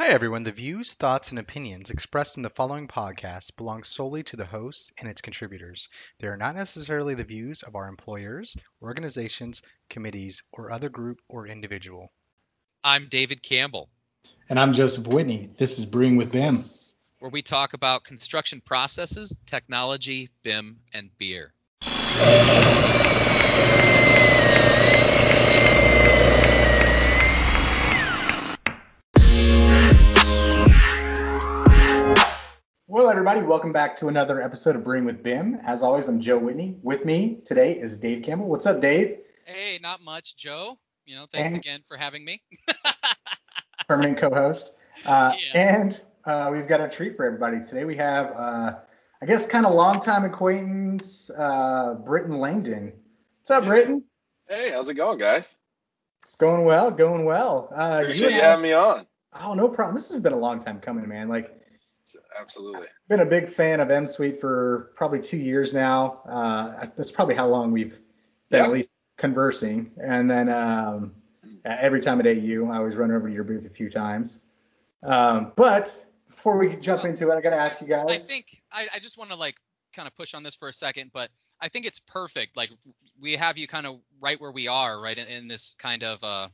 Hi, everyone. The views, thoughts, and opinions expressed in the following podcast belong solely to the host and its contributors. They are not necessarily the views of our employers, organizations, committees, or other group or individual. I'm David Campbell, And I'm Joseph Whitney. This is Brewing with BIM. where we talk about construction processes, technology, BIM, and beer. Everybody, welcome back to another episode of Brewing with BIM. As always, I'm Joe Whitney. With me today is Dave Campbell. What's up, Dave? Hey, not much, Joe. You know, thanks And- again for having me. Permanent co-host. Uh, Yeah. And uh, we've got a treat for everybody today. We have, uh, I guess, kind of longtime acquaintance, uh, Britton Langdon. What's up, Britton? Hey, how's it going, guys? It's going well, going well. Uh, Appreciate and you I- having me on. Oh, no problem. This has been a long time coming, man. Like, Absolutely. been a big fan of M Suite for probably two years now. Uh, that's probably how long we've been Yeah. at least conversing. And then um, every time at AU, I always run over to your booth a few times. Um, but before we jump into it, I got to ask you guys. I think I, I just want to like kind of push on this for a second, but I think it's perfect. Like we have you kind of right where we are, right in, in this kind of uh,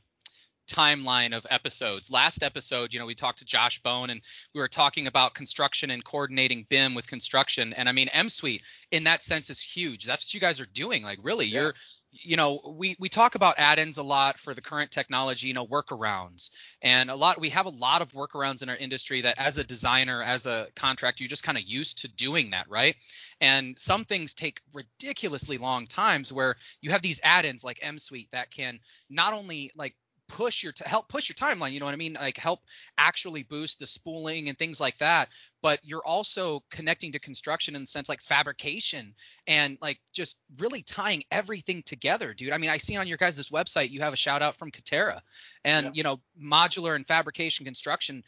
timeline of episodes. Last episode, you know, we talked to Josh Bone and we were talking about construction and coordinating BIM with construction. And I mean, M Suite in that sense is huge. That's what you guys are doing. Like really, Yeah. you're you know, we we talk about add-ins a lot for the current technology, you know, workarounds. And a lot we have a lot of workarounds in our industry that as a designer, as a contractor, you're just kind of used to doing that, right? And some things take ridiculously long times where you have these add-ins like M Suite that can not only like push your t- help push your timeline you know what i mean? Like help actually boost the spooling and things like that. But you're also connecting to construction in the sense like fabrication and like just really tying everything together dude. I mean i see on your guys' website you have a shout out from Katerra and Yeah. you know modular and fabrication construction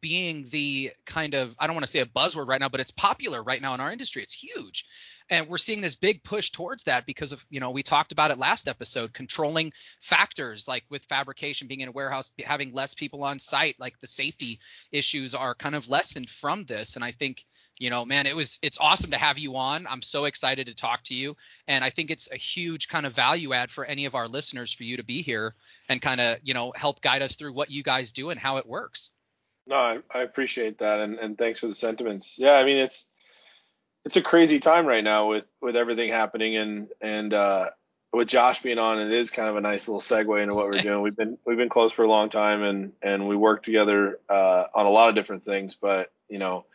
being the kind of i don't want to say a buzzword right now but it's popular right now in our industry. It's huge and we're seeing this big push towards that because of you know we talked about it last episode controlling factors like with fabrication being in a warehouse having less people on site like the safety issues are kind of lessened from this. And i think you know man it was it's awesome to have you on. I'm so excited to talk to you. And i think it's a huge kind of value add for any of our listeners for you to be here and kind of you know help guide us through what you guys do and how it works. No, I, I appreciate that, and, and thanks for the sentiments. Yeah, I mean it's it's a crazy time right now with with everything happening, and and uh, with Josh being on, it is kind of a nice little segue into what we're doing. We've been we've been close for a long time, and and we work together uh, on a lot of different things. But you know,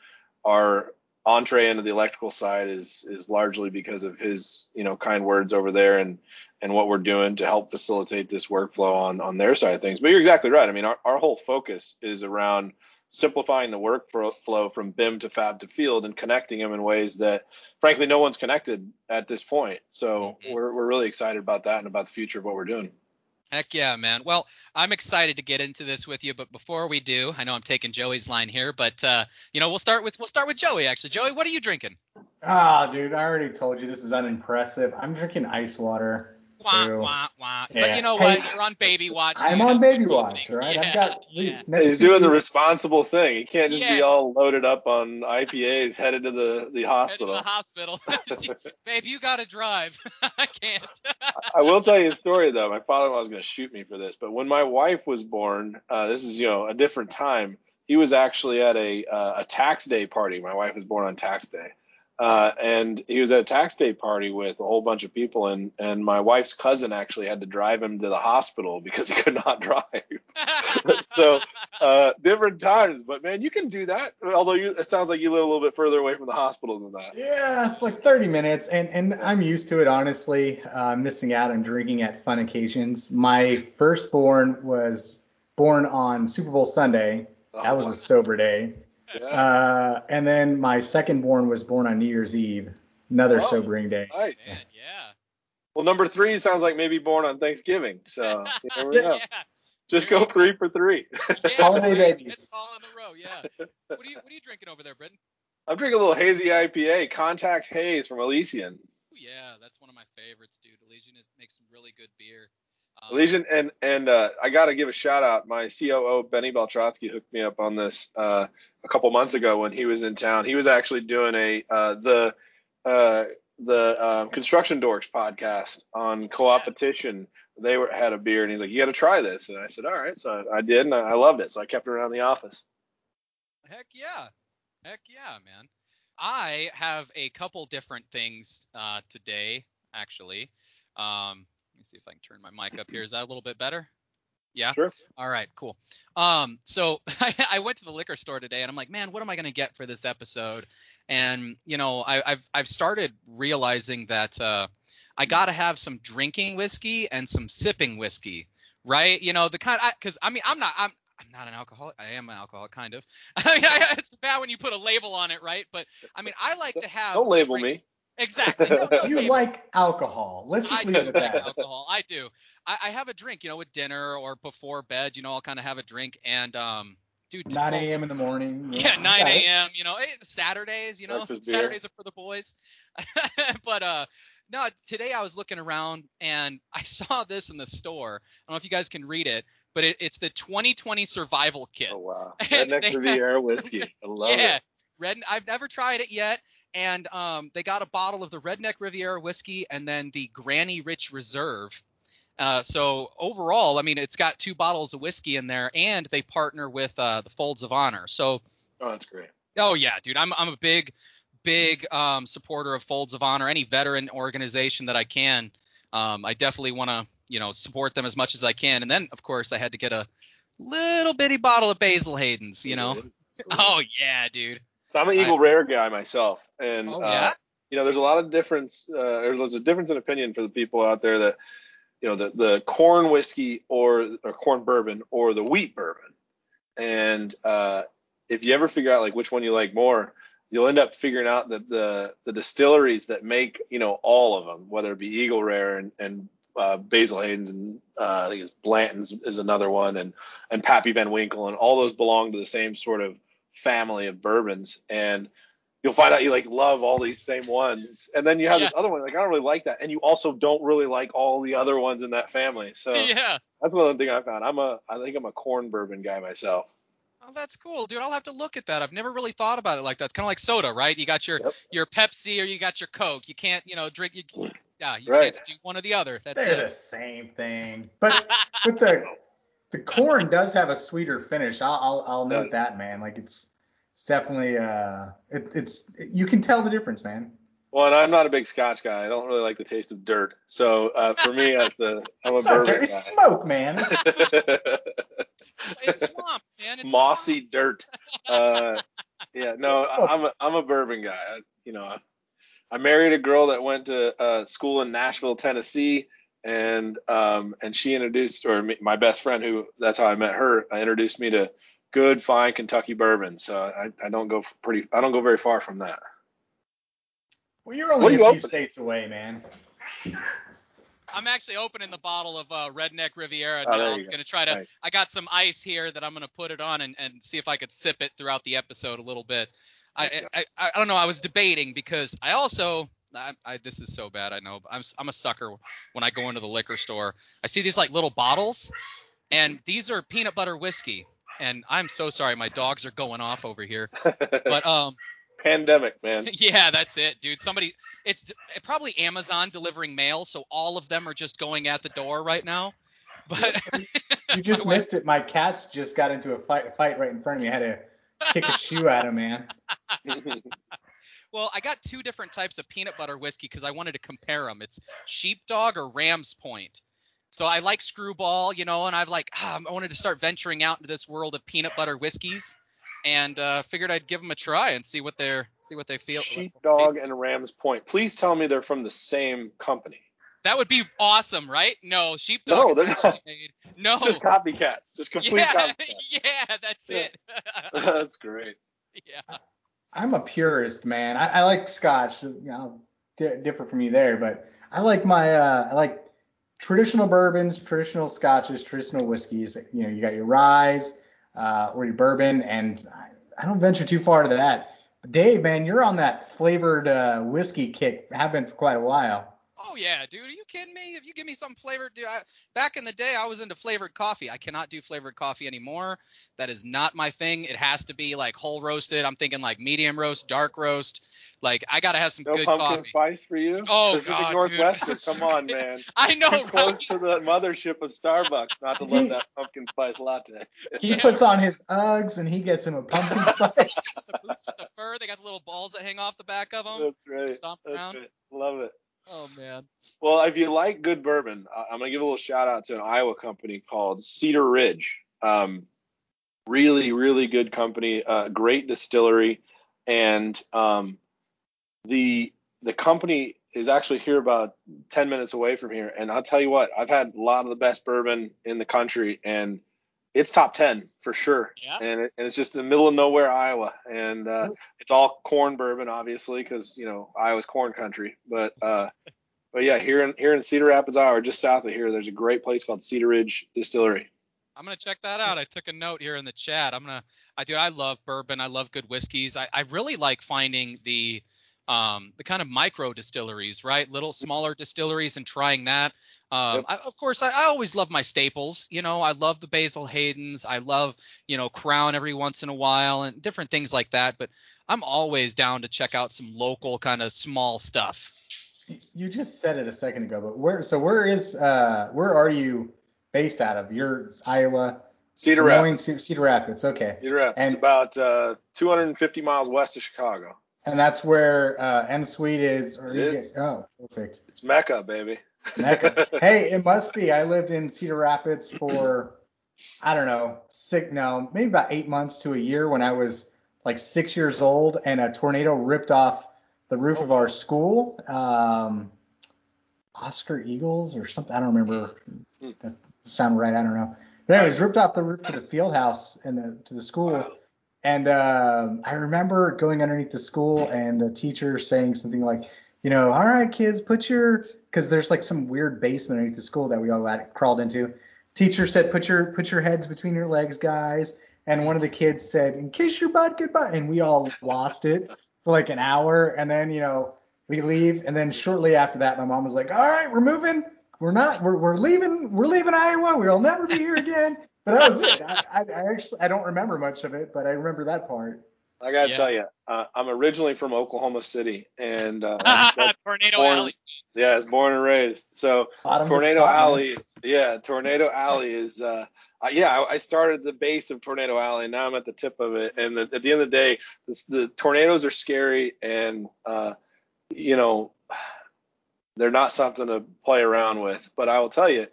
our entree into the electrical side is is largely because of his you know kind words over there, and and what we're doing to help facilitate this workflow on on their side of things. But you're exactly right. I mean, our, our whole focus is around simplifying the workflow from BIM to fab to field and connecting them in ways that frankly no one's connected at this point. So Mhm. we're we're really excited about that and about the future of what we're doing. Heck yeah, man. Well, I'm excited to get into this with you, but before we do, I know I'm taking Joey's line here, but uh, you know, we'll start with we'll start with Joey actually. Joey, what are you drinking? Ah, dude, I already told you this is unimpressive. I'm drinking ice water. Wah True. wah wah. But you know Hey, what? You're on baby watch. so I'm on baby watch, right? Yeah, I've got yeah. He's two doing the responsible thing. He can't just be all loaded up on IPAs headed to the the Head to hospital. the hospital. Babe, you gotta drive. I can't. I will tell you a story though. My father-in-law was going to shoot me for this, but when my wife was born, uh, this is you know a different time. He was actually at a uh, a tax day party. My wife was born on tax day, uh, and he was at a tax day party with a whole bunch of people. And and my wife's cousin actually had to drive him to the hospital because he could not drive. so uh, different times, but man, you can do that. Although you, it sounds like you live a little bit further away from the hospital than that. Yeah, it's like 30 minutes, and and I'm used to it. Honestly, uh, missing out on drinking at fun occasions. My firstborn was born on Super Bowl Sunday. That was a sober day. Yeah. Uh, and then my second born was born on New Year's Eve. Another Oh. sobering day. nice. Man, yeah. Well, number three sounds like maybe born on Thanksgiving. So you never know. yeah. Just go three for three. Yeah, Holiday right. babies. It's all in a row. Yeah. What are you What are you drinking over there, Britton? I'm drinking a little hazy IPA, Contact Haze from Elysian. Ooh, yeah, that's one of my favorites, dude. Elysian makes some really good beer. Um, Legion and and uh, I got to give a shout out. My COO Benny Beltrotsky hooked me up on this uh, a couple months ago when he was in town. He was actually doing a uh, the uh, the um, Construction Dorks podcast on co-opetition. They were had a beer and he's like, "You got to try this," and I said, "All right." So I, I did and I, I loved it. So I kept it around the office. Heck yeah. Heck yeah, man. I have a couple different things uh, today, actually. Um, me see if I can turn my mic up here. Is that a little bit better? Yeah. Sure. All right. Cool. Um, so I, I went to the liquor store today, and I'm like, man, what am I gonna get for this episode? And you know, I, I've I've started realizing that uh, I gotta have some drinking whiskey and some sipping whiskey, right? You know, the kind because I, I mean, I'm not I'm I'm not an alcoholic. I am an alcoholic, kind of. I mean, I, it's bad when you put a label on it, right? But I mean, I like to have. Don't label drink- me. Exactly. No, no You labels. like alcohol. Let's I just do leave it at like that. alcohol. I do. I, I have a drink, you know, with dinner or before bed. You know, I'll kind of have a drink and um, dude. 9 a.m. in the morning. Yeah, I 9 a.m. You know, eh, Saturdays. You know, Saturdays are for the boys. but uh, no, today I was looking around and I saw this in the store. I don't know if you guys can read it, but it, it's the 2020 survival kit. Oh wow. They Redneck have- Riviera whiskey. I love yeah, it. red. I've never tried it yet, and um, they got a bottle of the Redneck Riviera whiskey and then the Granny Rich Reserve. Uh, so overall, I mean, it's got two bottles of whiskey in there, and they partner with uh, the Folds of Honor. So, Oh, that's great. oh yeah, dude, I'm I'm a big, big um, supporter of Folds of Honor. Any veteran organization that I can, um, I definitely want to, you know, support them as much as I can. And then, of course, I had to get a little bitty bottle of Basil Hayden's, you know. Oh yeah, dude. I'm an I- Eagle Rare guy myself, and Oh uh, you know, there's a lot of difference. Uh, or there's a difference in opinion for the people out there that, you know, the the corn whiskey or or corn bourbon or the wheat bourbon, and uh, if you ever figure out like which one you like more, you'll end up figuring out that the the distilleries that make you know all of them, whether it be Eagle Rare and and uh, Basil Hayden's and uh, I think it's Blanton's is another one, and and Pappy Van Winkle, and all those belong to the same sort of family of bourbons, and you'll find out you like love all these same ones, and then you have this other one like I don't really like that, and you also don't really like all the other ones in that family. So yeah. that's one thing I found. I'm a I think I'm a corn bourbon guy myself. Oh, that's cool, dude. I'll have to look at that. I've never really thought about it like that. It's kind of like soda, right? You got your Yep. your Pepsi or you got your Coke. You can't, you know, drink. You, yeah, you Right. can't do one or the other. That's They're the same thing. But but the the corn does have a sweeter finish. I'll I'll, I'll note that, man. Like it's it's definitely uh it, it's you can tell the difference, man. Well, and I'm not a big Scotch guy. I don't really like the taste of dirt. So uh, for me, that's the I'm a It's, bourbon dirt, it's smoke, man. It's swamp, man. It's Mossy dirt. Uh, yeah, no, I- I'm a I'm a bourbon guy. I, you know, I, I married a girl that went to uh, school in Nashville, Tennessee, and um and she introduced or me, my best friend who that's how I met her. Introduced me to good fine Kentucky bourbon. So I, I don't go pretty I don't go very far from that. Well, you're only are a you few opening? states away, man. I'm actually opening the bottle of uh, Redneck Riviera Oh, now. there I'm go. gonna try to. Nice. I got some ice here that I'm gonna put it on and, and see if I could sip it throughout the episode a little bit. I I, I, I don't know. I was debating because I also. I, I, this is so bad, I know. But I'm s- I'm a sucker when I go into the liquor store. I see these like little bottles, and these are peanut butter whiskey. And I'm so sorry, my dogs are going off over here. But um, Pandemic, man. yeah, that's it, dude. Somebody, it's d- probably Amazon delivering mail, so all of them are just going at the door right now. But You just My missed it. My cats just got into a fight fight right in front of me. I had to kick a shoe at him, man. well, I got two different types of peanut butter whiskey because I wanted to compare them. It's Sheepdog or Ram's Point. So I like Skrewball, you know, and I've like ah, I wanted to start venturing out into this world of peanut butter whiskeys, and uh, figured I'd give them a try and see what they're see what they feel. Sheepdog and Rams Point. Please tell me they're from the same company. That would be awesome, right? No, Sheepdog No, they're actually not. made. No, Just copycats. Just complete yeah, copycats. yeah, that's Yeah. it. That's great. yeah. I'm a purist, man. I, I like Scotch. You know, di- differ from you there, but I like my uh, I like traditional bourbons, traditional scotches, traditional whiskeys. You know, you got your rye uh, or your bourbon, and I, don't venture too far to that. Dave, man, you're on that flavored uh, whiskey kick. Have been for quite a while. Oh yeah, dude. Are you kidding me? If you give me some flavored, dude. I, back in the day, I was into flavored coffee. I cannot do flavored coffee anymore. That is not my thing. It has to be like whole roasted. I'm thinking like medium roast, dark roast. Like I gotta have some no good pumpkin coffee. spice for you? Oh, Pacific God, Northwestern, dude. come on, man. I know, Too close right? to the mothership of Starbucks not to love that pumpkin spice latte. He Yeah. puts on his Uggs and he gets him a pumpkin spice. the boots with the fur. They got the little balls that hang off the back of them. That's right. Stomp That's around. right. Love it. Oh man. Well, if you like good bourbon, I- I'm gonna give a little shout out to an Iowa company called Cedar Ridge. Um, really, really good company, uh, great distillery, and um, the the company is actually here about 10 minutes away from here. And I'll tell you what, I've had a lot of the best bourbon in the country, and it's top 10 for sure. Yeah. And, it, and it's just in the middle of nowhere, Iowa, and uh, it's all corn bourbon, obviously, because you know Iowa's corn country. But uh, but yeah, here in here in Cedar Rapids, Iowa, just south of here, there's a great place called Cedar Ridge Distillery. I'm gonna check that out. I took a note here in the chat. I'm gonna. I do. I love bourbon. I love good whiskeys. I, I really like finding the um, the kind of micro distilleries, right? Little smaller distilleries and trying that. Um, Yep. I, of course, I, I always love my staples. You know, I love the Basil Hayden's. I love, you know, Crown every once in a while and different things like that. But I'm always down to check out some local kind of small stuff. You just said it a second ago, but where? So where is? Uh, where are you based out of? You're Iowa. Cedar Rapids. Cedar Rapids. Okay. Cedar Rapids, And- about uh, 250 miles west of Chicago. And that's where uh, M Suite is. Or It is. Get, oh, perfect. It's Mecca, baby. Mecca. hey, it must be. I lived in Cedar Rapids for I don't know, six no, maybe about eight months to a year when I was like six years old, and a tornado ripped off the roof of our school. Um, Oscar Eagles or something. I don't remember. Hmm. That sound right. I don't know. But anyways, ripped off the roof to the field house and the, to the school. And um, I remember going underneath the school and the teacher saying something like, you know, all right, kids, put your, because there's like some weird basement underneath the school that we all got crawled into. Teacher said, put your put your heads between your legs, guys. And one of the kids said, in case your butt butt, and we all lost it for like an hour. And then you know we leave, and then shortly after that, my mom was like, all right, we're moving. We're not. We're, we're leaving. We're leaving Iowa. We'll never be here again. But that was it. I, I, I actually I don't remember much of it, but I remember that part. I gotta Yeah. tell you, uh, I'm originally from Oklahoma City, and uh, Tornado born- Alley. yeah, I was born and raised. So Bottom Tornado. Alley, yeah, Tornado Alley is, uh, uh, yeah, I, I started at the base of Tornado Alley, and now I'm at the tip of it. And the, at the end of the day, this, the tornadoes are scary, and uh, you know, they're not something to play around with. But I will tell you,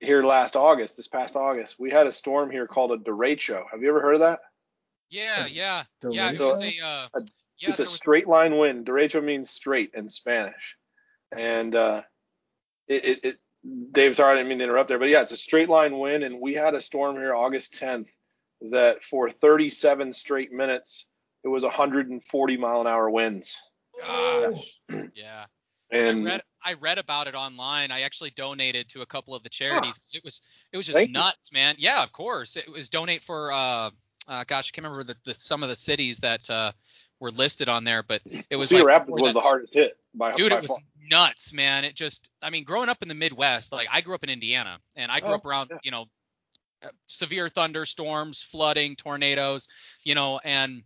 here last August, this past August, we had a storm here called a derecho. Have you ever heard of that? Yeah, yeah, The yeah. It was a. Uh, A- yeah, it's a straight line wind. Derecho means straight in Spanish, and uh, it, it, it Dave, sorry, I didn't mean to interrupt there, but yeah, it's a straight line wind, and we had a storm here August 10th that for 37 straight minutes it was 140 mile an hour winds, Gosh. Yeah. I and read I read about it online. I actually donated to a couple of the charities 'cause it was it was just Thank you. nuts, man. Yeah, of course. It was donate for uh, uh gosh, I can't remember the, the some of the cities that uh were listed on there, but it was Cedar like Rapids was the hardest hit by Dude, by it was far. nuts, man. It just, I mean, growing up in the Midwest, like I grew up in Indiana, and I grew Oh, up around, yeah. you know, uh, severe thunderstorms, flooding, tornadoes, you know, and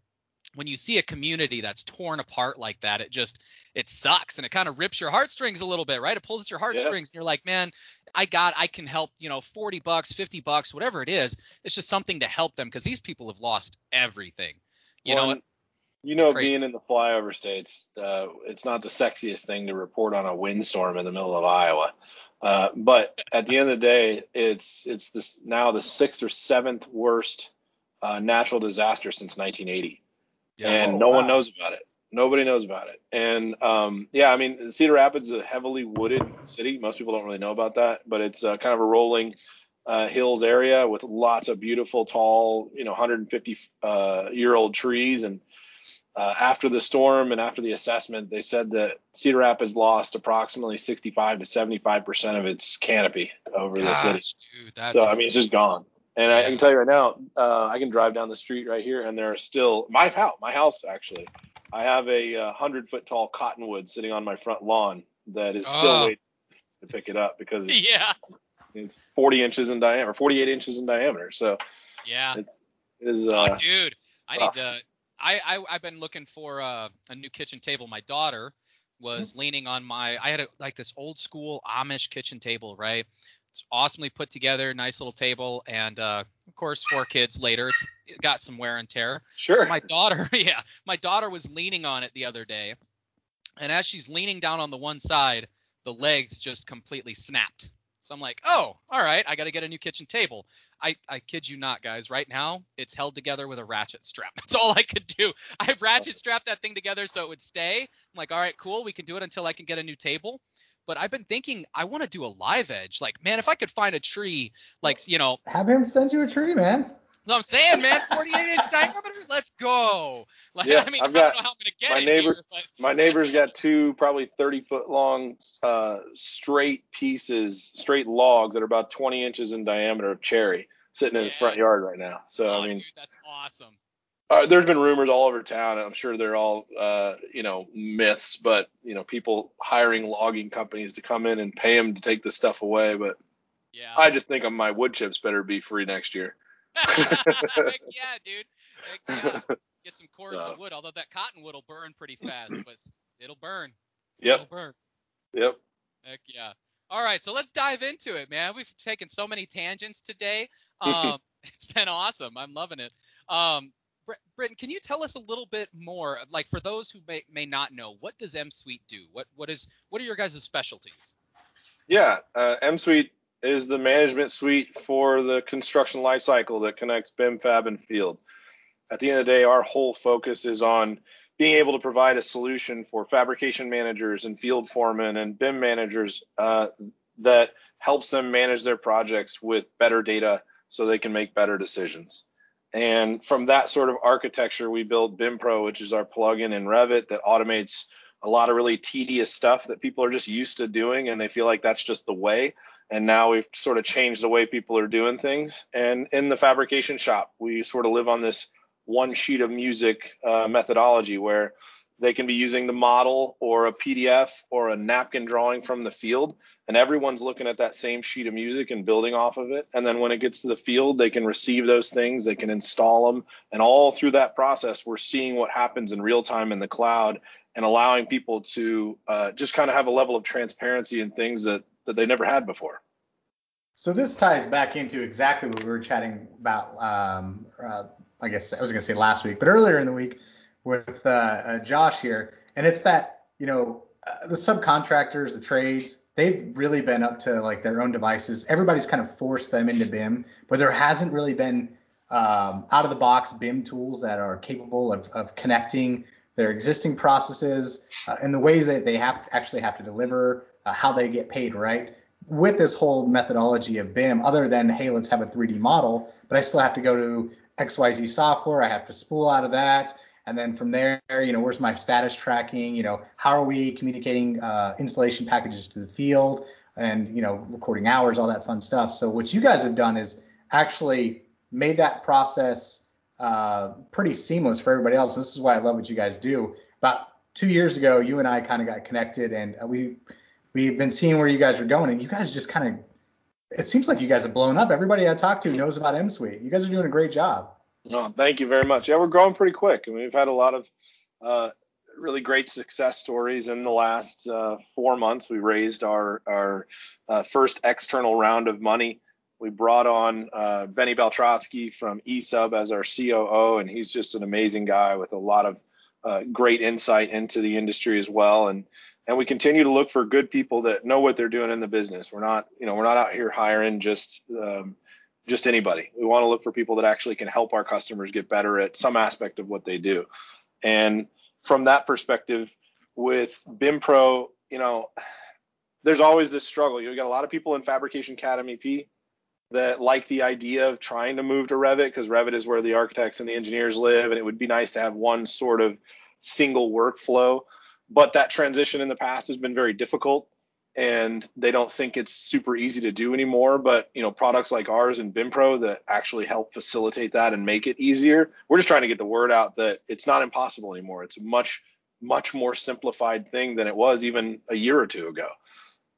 when you see a community that's torn apart like that, it just, it sucks, and it kind of rips your heartstrings a little bit, right? It pulls at your heartstrings, and you're like, man, I got, I can help, you know, 40 bucks, 50 bucks, whatever it is. It's just something to help them because these people have lost everything. You Well, know, you know, crazy. being in the flyover states, uh, it's not the sexiest thing to report on a windstorm in the middle of Iowa. Uh, but at the end of the day, it's it's this now the sixth or seventh worst uh, natural disaster since 1980, and Oh, no one knows about it. Nobody knows about it. And um, yeah, I mean, Cedar Rapids is a heavily wooded city. Most people don't really know about that, but it's uh, kind of a rolling uh, hills area with lots of beautiful, tall, you know, 150 uh, year old trees. And uh, after the storm and after the assessment, they said that Cedar Rapids lost approximately 65 to 75 percent of its canopy over the city. dude, So I mean, it's just gone. And I, I can tell you right now, uh, I can drive down the street right here, and there are still my house. My house actually, I have a uh, hundred foot tall cottonwood sitting on my front lawn that is still Oh. waiting to pick it up because it's, yeah. it's 40 inches in diameter, 48 inches in diameter. So Yeah. it is. oh, Uh, dude, I rough. need to. I, I I've been looking for uh, a new kitchen table. My daughter was leaning on my. I had a, like this old school Amish kitchen table, right? It's awesomely put together, nice little table, and uh, of course, four kids later, it's it got some wear and tear. sure. my daughter yeah my daughter was leaning on it the other day and as she's leaning down on the one side the legs just completely snapped. So i'm like oh all right i got to get a new kitchen table. I, I kid you not guys right now it's held together with a ratchet strap. That's all i could do. I ratchet strapped that thing together so it would stay. I'm like all right cool we can do it until i can get a new table but i've been thinking i want to do a live edge like man if i could find a tree like you know Have him send you a tree, man. so I'm saying, man, 48 inch diameter. Let's go. Like, Yeah, I mean, I've I got- don't know how I'm gonna get my it neighbor- here, but My neighbor's got two probably 30 foot long uh, straight pieces, straight logs that are about 20 inches in diameter of cherry sitting in his front yard right now. So oh, I mean, dude, that's awesome. Uh, there's been rumors all over town, and I'm sure they're all uh, you know myths, but you know people hiring logging companies to come in and pay them to take the stuff away. But Yeah. I just think my wood chips better be free next year. Heck yeah, dude. Heck yeah. Get some cords So. of wood, although that cottonwood will burn pretty fast, but it'll burn. Yep, It'll burn. yep. Heck yeah. All right, so let's dive into it, man. We've taken so many tangents today. Um, it's been awesome. I'm loving it. Um, Britton, can you tell us a little bit more, like for those who may, may not know, what does M Suite do? What what is what are your guys' specialties? Yeah, uh, M Suite is the management suite for the construction life cycle that connects BIM, Fab, and Field. At the end of the day, our whole focus is on being able to provide a solution for fabrication managers and field foremen and BIM managers uh, that helps them manage their projects with better data so they can make better decisions. And from that sort of architecture, we built BIM Pro, which is our plugin in Revit that automates a lot of really tedious stuff that people are just used to doing and they feel like that's just the way. And now we've sort of changed the way people are doing things. And in the fabrication shop, we sort of live on this one sheet of music uh, methodology where they can be using the model or a PDF or a napkin drawing from the field, and everyone's looking at that same sheet of music and building off of it. And then when it gets to the field, they can receive those things, they can install them, and all through that process, we're seeing what happens in real time in the cloud and allowing people to uh, just kind of have a level of transparency in things that that they never had before. So this ties back into exactly what we were chatting about. Um, uh, I guess I was going to say last week, but earlier in the week with uh, uh, Josh here, and it's that you know uh, the subcontractors, the trades, they've really been up to like their own devices. Everybody's kind of forced them into BIM, but there hasn't really been um, out of the box BIM tools that are capable of, of connecting their existing processes uh, and the ways that they have actually have to deliver, uh, how they get paid, right? With this whole methodology of BIM, other than hey, let's have a 3D model, but I still have to go to XYZ software. I have to spool out of that. And then from there, you know, where's my status tracking? You know, how are we communicating uh, installation packages to the field and, you know, recording hours, all that fun stuff. So what you guys have done is actually made that process uh, pretty seamless for everybody else. This is why I love what you guys do. About two years ago, you and I kind of got connected and uh, we, we've been seeing where you guys are going and you guys just kind of, it seems like you guys have blown up. Everybody I talk to knows about M Suite. You guys are doing a great job. No, thank you very much. Yeah, we're growing pretty quick. I mean, we've had a lot of uh, really great success stories in the last uh, four months. We raised our our uh, first external round of money. We brought on uh, Benny Beltrotsky from eSub as our COO, and he's just an amazing guy with a lot of uh, great insight into the industry as well. And and we continue to look for good people that know what they're doing in the business. We're not, you know, we're not out here hiring just um, just anybody. We want to look for people that actually can help our customers get better at some aspect of what they do. And from that perspective, with BIM Pro, you know, there's always this struggle. You got a lot of people in Fabrication CADmep that like the idea of trying to move to Revit because Revit is where the architects and the engineers live, and it would be nice to have one sort of single workflow. But that transition in the past has been very difficult and they don't think it's super easy to do anymore. But you know, products like ours and BIMPro that actually help facilitate that and make it easier. We're just trying to get the word out that it's not impossible anymore. It's a much much more simplified thing than it was even a year or two ago.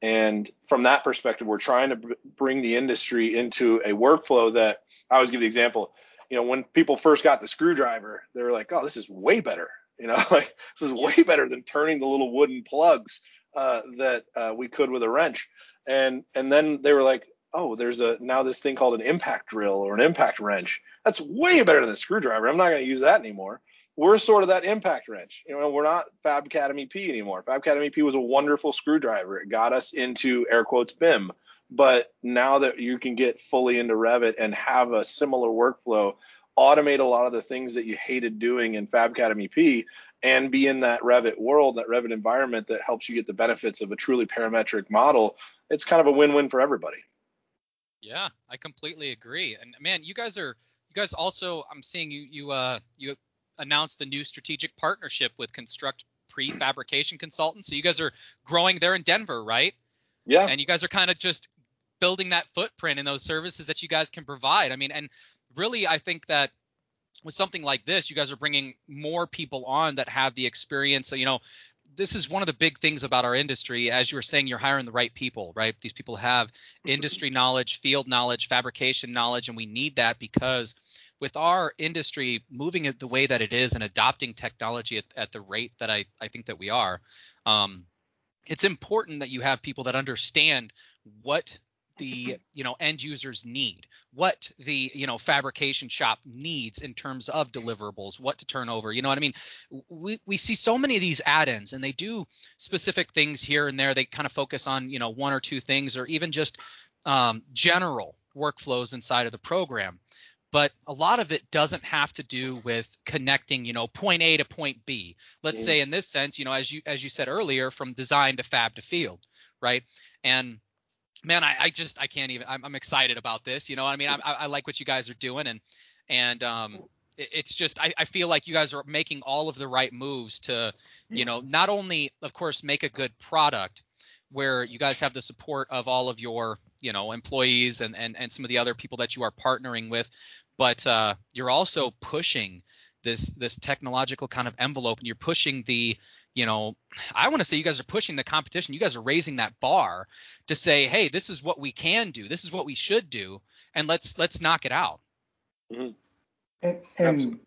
And from that perspective, we're trying to b- bring the industry into a workflow that I always give the example. You know, when people first got the screwdriver, they were like, "Oh, this is way better." You know, like this is way better than turning the little wooden plugs uh, that uh, we could with a wrench. And and then they were like, "Oh, there's a now this thing called an impact drill or an impact wrench. That's way better than a screwdriver. I'm not going to use that anymore." we're sort of that impact wrench. You know, we're not FabCAD MEP anymore. FabCAD MEP was a wonderful screwdriver. It got us into air quotes BIM. But now that you can get fully into Revit and have a similar workflow, automate a lot of the things that you hated doing in FabCAD MEP, and be in that Revit world, that Revit environment that helps you get the benefits of a truly parametric model, it's kind of a win-win for everybody. Yeah, I completely agree. And man, you guys are you guys also I'm seeing you you uh you announced a new strategic partnership with Construct Prefabrication Consultants. So you guys are growing there in Denver, right? Yeah. And you guys are kind of just building that footprint in those services that you guys can provide. I mean, and really, I think that with something like this, you guys are bringing more people on that have the experience. So, you know, this is one of the big things about our industry. As you were saying, you're hiring the right people, right? These people have industry knowledge, field knowledge, fabrication knowledge, and we need that because with our industry moving it the way that it is and adopting technology at, at the rate that I, I think that we are, um, it's important that you have people that understand what the you know end users need what the you know fabrication shop needs in terms of deliverables what to turn over you know what i mean? We we see so many of these add-ins and they do specific things here and there. They kind of focus on you know one or two things or even just um, general workflows inside of the program. But a lot of it doesn't have to do with connecting you know point a to point b. Let's mm-hmm. say in this sense you know as you as you said earlier from design to fab to field right? And man i, I just i can't even I'm, I'm, excited about this you know i mean? I, I like what you guys are doing and and um it's just I, I feel like you guys are making all of the right moves to you know not only of course make a good product where you guys have the support of all of your you know employees and, and and some of the other people that you are partnering with but uh, you're also pushing this this technological kind of envelope and you're pushing the you know i want to say you guys are pushing the competition. You guys are raising that bar to say hey this is what we can do. This is what we should do and let's let's knock it out. Mm-hmm. and,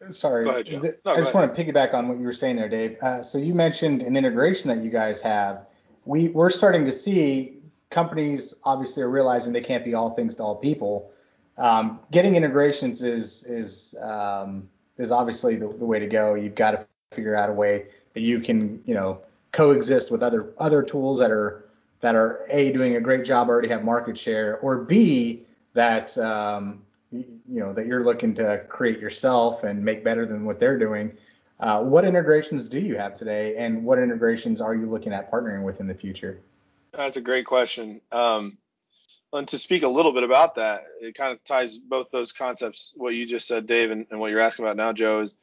and sorry ahead, no, i just want to piggyback on what you were saying there dave. Uh, so you mentioned an integration that you guys have. We we're starting to see companies obviously are realizing they can't be all things to all people. Um, getting integrations is is um, is obviously the, the, way to go. You've got to figure out a way that you can you know coexist with other other tools that are that are a doing a great job already have market share or b that um, you know that you're looking to create yourself and make better than what they're doing. Uh, what integrations do you have today, and what integrations are you looking at partnering with in the future? That's a great question. Um, and to speak a little bit about that, it kind of ties both those concepts, what you just said, Dave, and, and what you're asking about now, Joe, is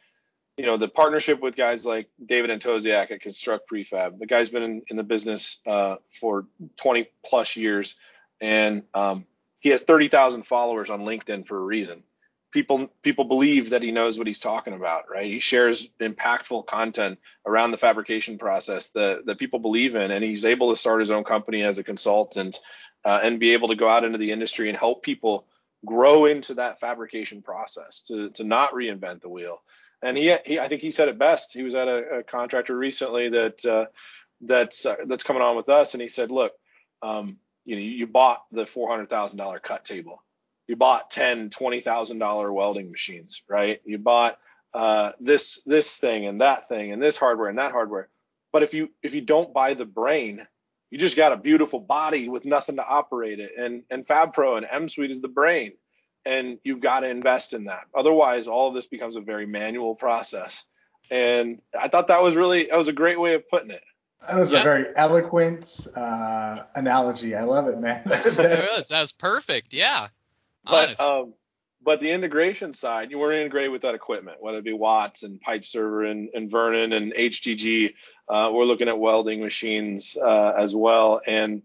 you know the partnership with guys like David Antosiak at Construct Prefab. The guy's been in, in the business uh, for 20 plus years, and um, he has 30,000 followers on LinkedIn for a reason. People people believe that he knows what he's talking about, right? He shares impactful content around the fabrication process that that people believe in, and he's able to start his own company as a consultant uh, and be able to go out into the industry and help people grow into that fabrication process to to not reinvent the wheel. And he, he I think he said it best. He was at a, a contractor recently that uh, that's uh, that's coming on with us, and he said, look, um, you know, you bought the four hundred thousand dollar cut table, you bought ten twenty thousand dollar welding machines, right? You bought uh, this this thing and that thing and this hardware and that hardware. But if you if you don't buy the brain you just got a beautiful body with nothing to operate it. And and FabPro and M Suite is the brain. And you've got to invest in that. Otherwise, all of this becomes a very manual process. And I thought that was really that was a great way of putting it. That was yeah. a very eloquent uh, analogy. I love it, man. that was that was perfect. Yeah. But um, but the integration side, you weren't integrated with that equipment, whether it be Watts and PypeServer and, and Vernon and HGG. Uh, we're looking at welding machines uh, as well. And,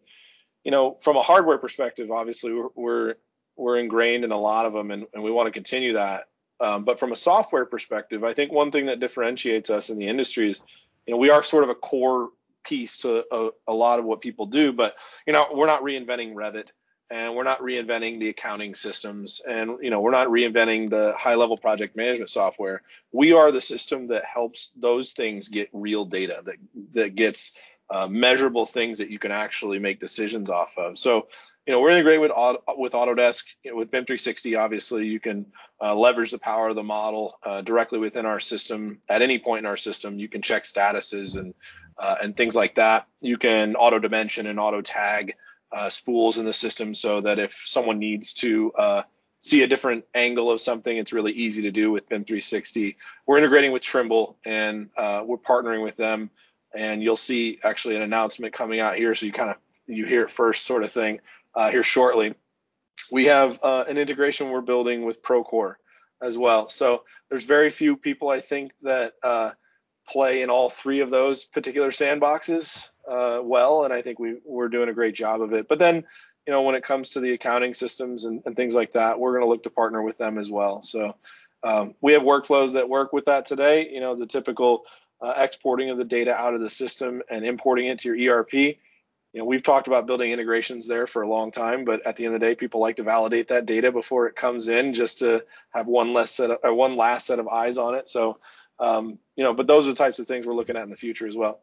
you know, from a hardware perspective, obviously we're, we're, we're ingrained in a lot of them and, and we want to continue that. Um, but from a software perspective, I think one thing that differentiates us in the industry is, you know, we are sort of a core piece to a, a lot of what people do, but you know, we're not reinventing Revit and we're not reinventing the accounting systems and you know we're not reinventing the high level project management software we are the system that helps those things get real data that that gets uh, measurable things that you can actually make decisions off of so you know we're integrated with with autodesk you know, with bim 360 obviously you can uh, leverage the power of the model uh, directly within our system at any point in our system you can check statuses and uh, and things like that you can auto dimension and auto tag uh, spools in the system so that if someone needs to uh, see a different angle of something, it's really easy to do with BIM 360. We're integrating with Trimble and uh, we're partnering with them. And you'll see actually an announcement coming out here, so you kind of you hear it first, sort of thing, uh, here shortly. We have uh, an integration we're building with Procore as well. So there's very few people I think that uh, play in all three of those particular sandboxes uh, well, and I think we we're doing a great job of it. But then, you know, when it comes to the accounting systems and, and things like that, we're going to look to partner with them as well. So um, we have workflows that work with that today. You know, the typical uh, exporting of the data out of the system and importing it to your ERP. You know, we've talked about building integrations there for a long time, but at the end of the day, people like to validate that data before it comes in, just to have one less set of, or one last set of eyes on it. So, um, you know, but those are the types of things we're looking at in the future as well.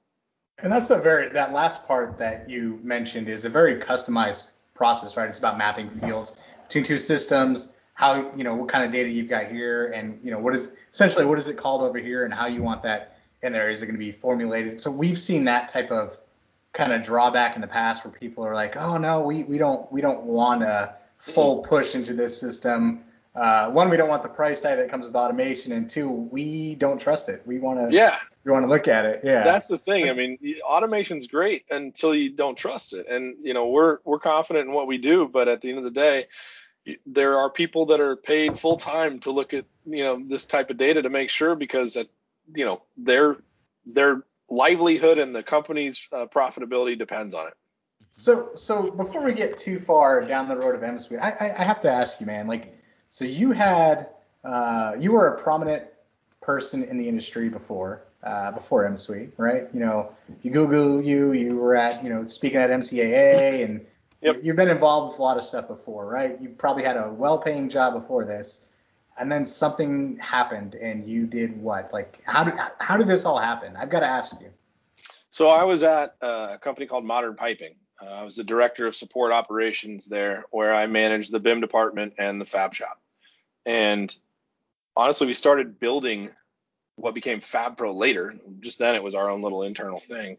And that's a very that last part that you mentioned is a very customized process, right? It's about mapping fields between two systems, how you know what kind of data you've got here, and you know what is essentially what is it called over here, and how you want that in there. Is it going to be formulated? So we've seen that type of kind of drawback in the past where people are like, oh no, we we don't we don't want a full push into this system. Uh, one, we don't want the price tag that comes with automation, and two, we don't trust it. We want to yeah you want to look at it. Yeah. That's the thing. I mean, automation's great until you don't trust it. And you know, we're we're confident in what we do, but at the end of the day, there are people that are paid full time to look at you know this type of data to make sure because at, you know their their livelihood and the company's uh, profitability depends on it. So so before we get too far down the road of M Suite, I, I, I have to ask you, man. Like, so you had uh, you were a prominent person in the industry before uh, before M Suite, right? You know, if you Google you, you were at, you know, speaking at MCAA and yep. you've been involved with a lot of stuff before, right? You probably had a well-paying job before this, and then something happened and you did what? Like, how did how did this all happen? I've got to ask you. So I was at a company called Modern Piping. Uh, I was the director of support operations there, where I managed the BIM department and the fab shop. And honestly, we started building what became FabPro later. Just then, it was our own little internal thing.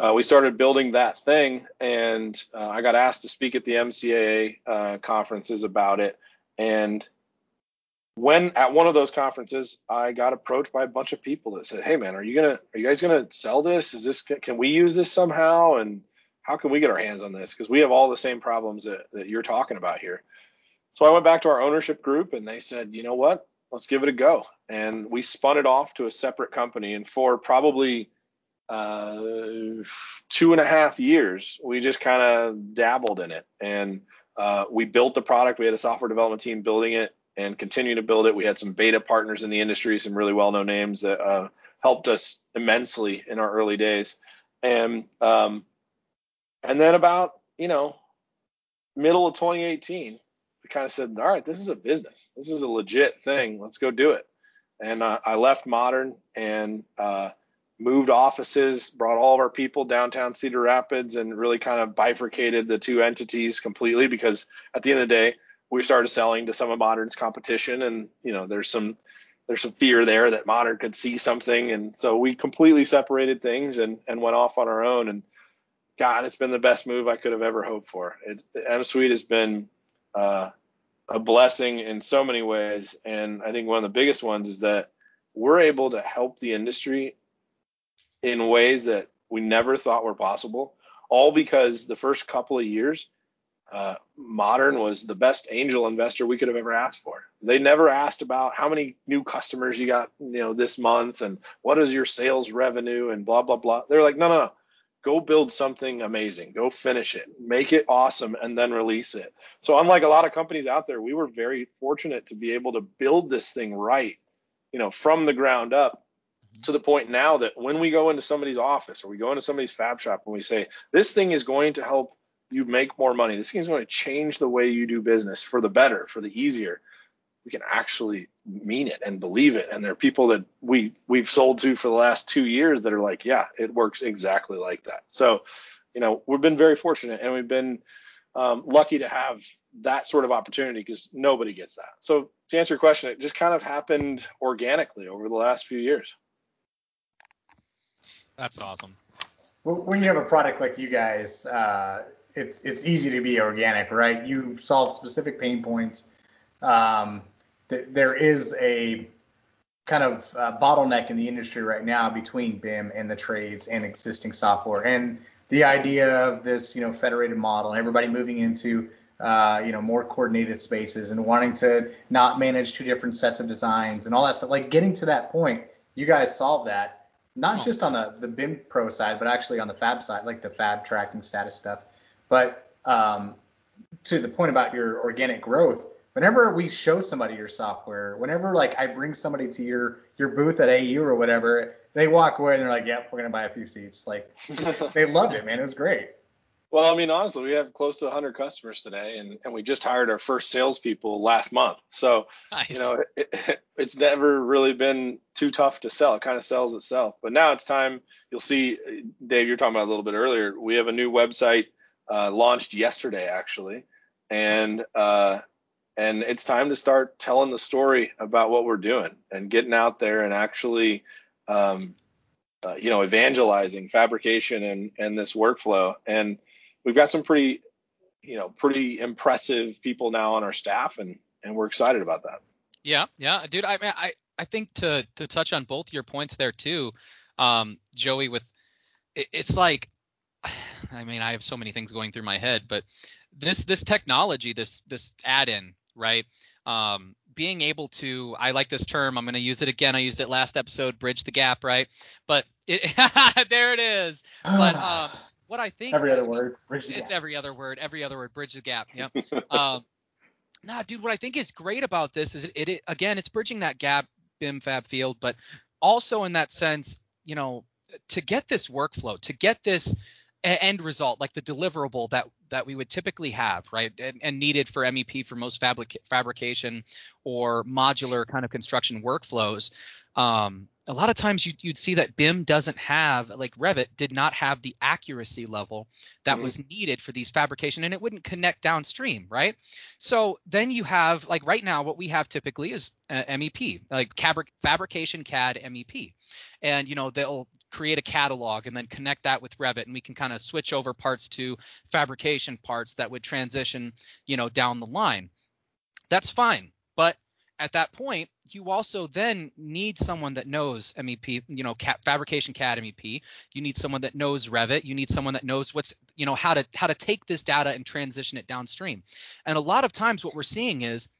Uh, we started building that thing, and uh, I got asked to speak at the MCAA uh, conferences about it. And when at one of those conferences, I got approached by a bunch of people that said, "Hey, man, are you gonna, are you guys gonna sell this? Is this, can we use this somehow? And how can we get our hands on this? Because we have all the same problems that, that you're talking about here." So I went back to our ownership group, and they said, "You know what? let's give it a go. And we spun it off to a separate company. And for probably uh, two and a half years, we just kind of dabbled in it. And uh, we built the product. We had a software development team building it and continue to build it. We had some beta partners in the industry, some really well known names that uh, helped us immensely in our early days. And um, and then about you know middle of 2018, we kind of said, all right, this is a business. This is a legit thing. Let's go do it. And uh, I left Modern and uh, moved offices, brought all of our people downtown Cedar Rapids, and really kind of bifurcated the two entities completely because at the end of the day, we started selling to some of Modern's competition, and you know, there's some there's some fear there that Modern could see something, and so we completely separated things and and went off on our own. And God, it's been the best move I could have ever hoped for. It, M Suite has been uh, a blessing in so many ways. And I think one of the biggest ones is that we're able to help the industry in ways that we never thought were possible, all because the first couple of years, uh, Modern was the best angel investor we could have ever asked for. They never asked about how many new customers you got, you know, this month and what is your sales revenue and blah blah blah. They're like, no, no, no, go build something amazing, go finish it, make it awesome, and then release it. So, unlike a lot of companies out there, we were very fortunate to be able to build this thing right, you know, from the ground up to the point now that when we go into somebody's office or we go into somebody's fab shop and we say, this thing is going to help you make more money, this thing is going to change the way you do business for the better, for the easier we can actually mean it and believe it. And there are people that we we've sold to for the last two years that are like, yeah, it works exactly like that. So, you know, we've been very fortunate and we've been um, lucky to have that sort of opportunity because nobody gets that. So to answer your question, it just kind of happened organically over the last few years. That's awesome. Well, when you have a product like you guys, uh, it's it's easy to be organic, right? You solve specific pain points. Um, th- there is a kind of uh, bottleneck in the industry right now between BIM and the trades and existing software. And the idea of this, you know, federated model and everybody moving into, uh, you know, more coordinated spaces and wanting to not manage two different sets of designs and all that stuff. Like getting to that point, you guys solve that, not oh. just on the, the BIM Pro side, but actually on the Fab side, like the Fab tracking status stuff. But um, to the point about your organic growth, whenever we show somebody your software, whenever like I bring somebody to your your booth at AU or whatever, they walk away and they're like, "Yep, we're gonna buy a few seats." Like they loved it, man. It was great. Well, I mean, honestly, we have close to 100 customers today, and, and we just hired our first salespeople last month. So, nice. you know, it, it's never really been too tough to sell. It kind of sells itself. But now it's time. You'll see, Dave, you're talking about a little bit earlier. We have a new website uh, launched yesterday, actually, and uh, and it's time to start telling the story about what we're doing and getting out there and actually um, uh, you know evangelizing fabrication and and this workflow. And we've got some pretty you know pretty impressive people now on our staff and and we're excited about that. Yeah yeah. Dude i mean, i i think to to touch on both your points there too um joey with it, it's like i mean i have so many things going through my head but this this technology this this add-in right? Um, being able to, I like this term. I'm going to use it again. I used it last episode, bridge the gap, right? But it, there it is. But um, what I think every other word, bridge the it's gap. every other word, every other word, bridge the gap. Yep. um, nah, dude, what I think is great about this is it, it again, it's bridging that gap, BIM Fab Field, but also in that sense, you know, to get this workflow, to get this end result, like the deliverable that that we would typically have, right, and, and needed for MEP for most fabric- fabrication or modular kind of construction workflows. Um, a lot of times you'd, you'd, see that BIM doesn't have, like Revit did not have the accuracy level that mm-hmm. was needed for these fabrication, and it wouldn't connect downstream, right? So then you have, like right now, what we have typically is uh, MEP, like fabric, fabrication CADmep, and you know they'll create a catalog and then connect that with Revit and we can kind of switch over parts to fabrication parts that would transition, you know, down the line. That's fine. But at that point, you also then need someone that knows MEP, you know, fabrication CADmep. You need someone that knows Revit. You need someone that knows what's, you know, how to how to take this data and transition it downstream. And a lot of times, what we're seeing is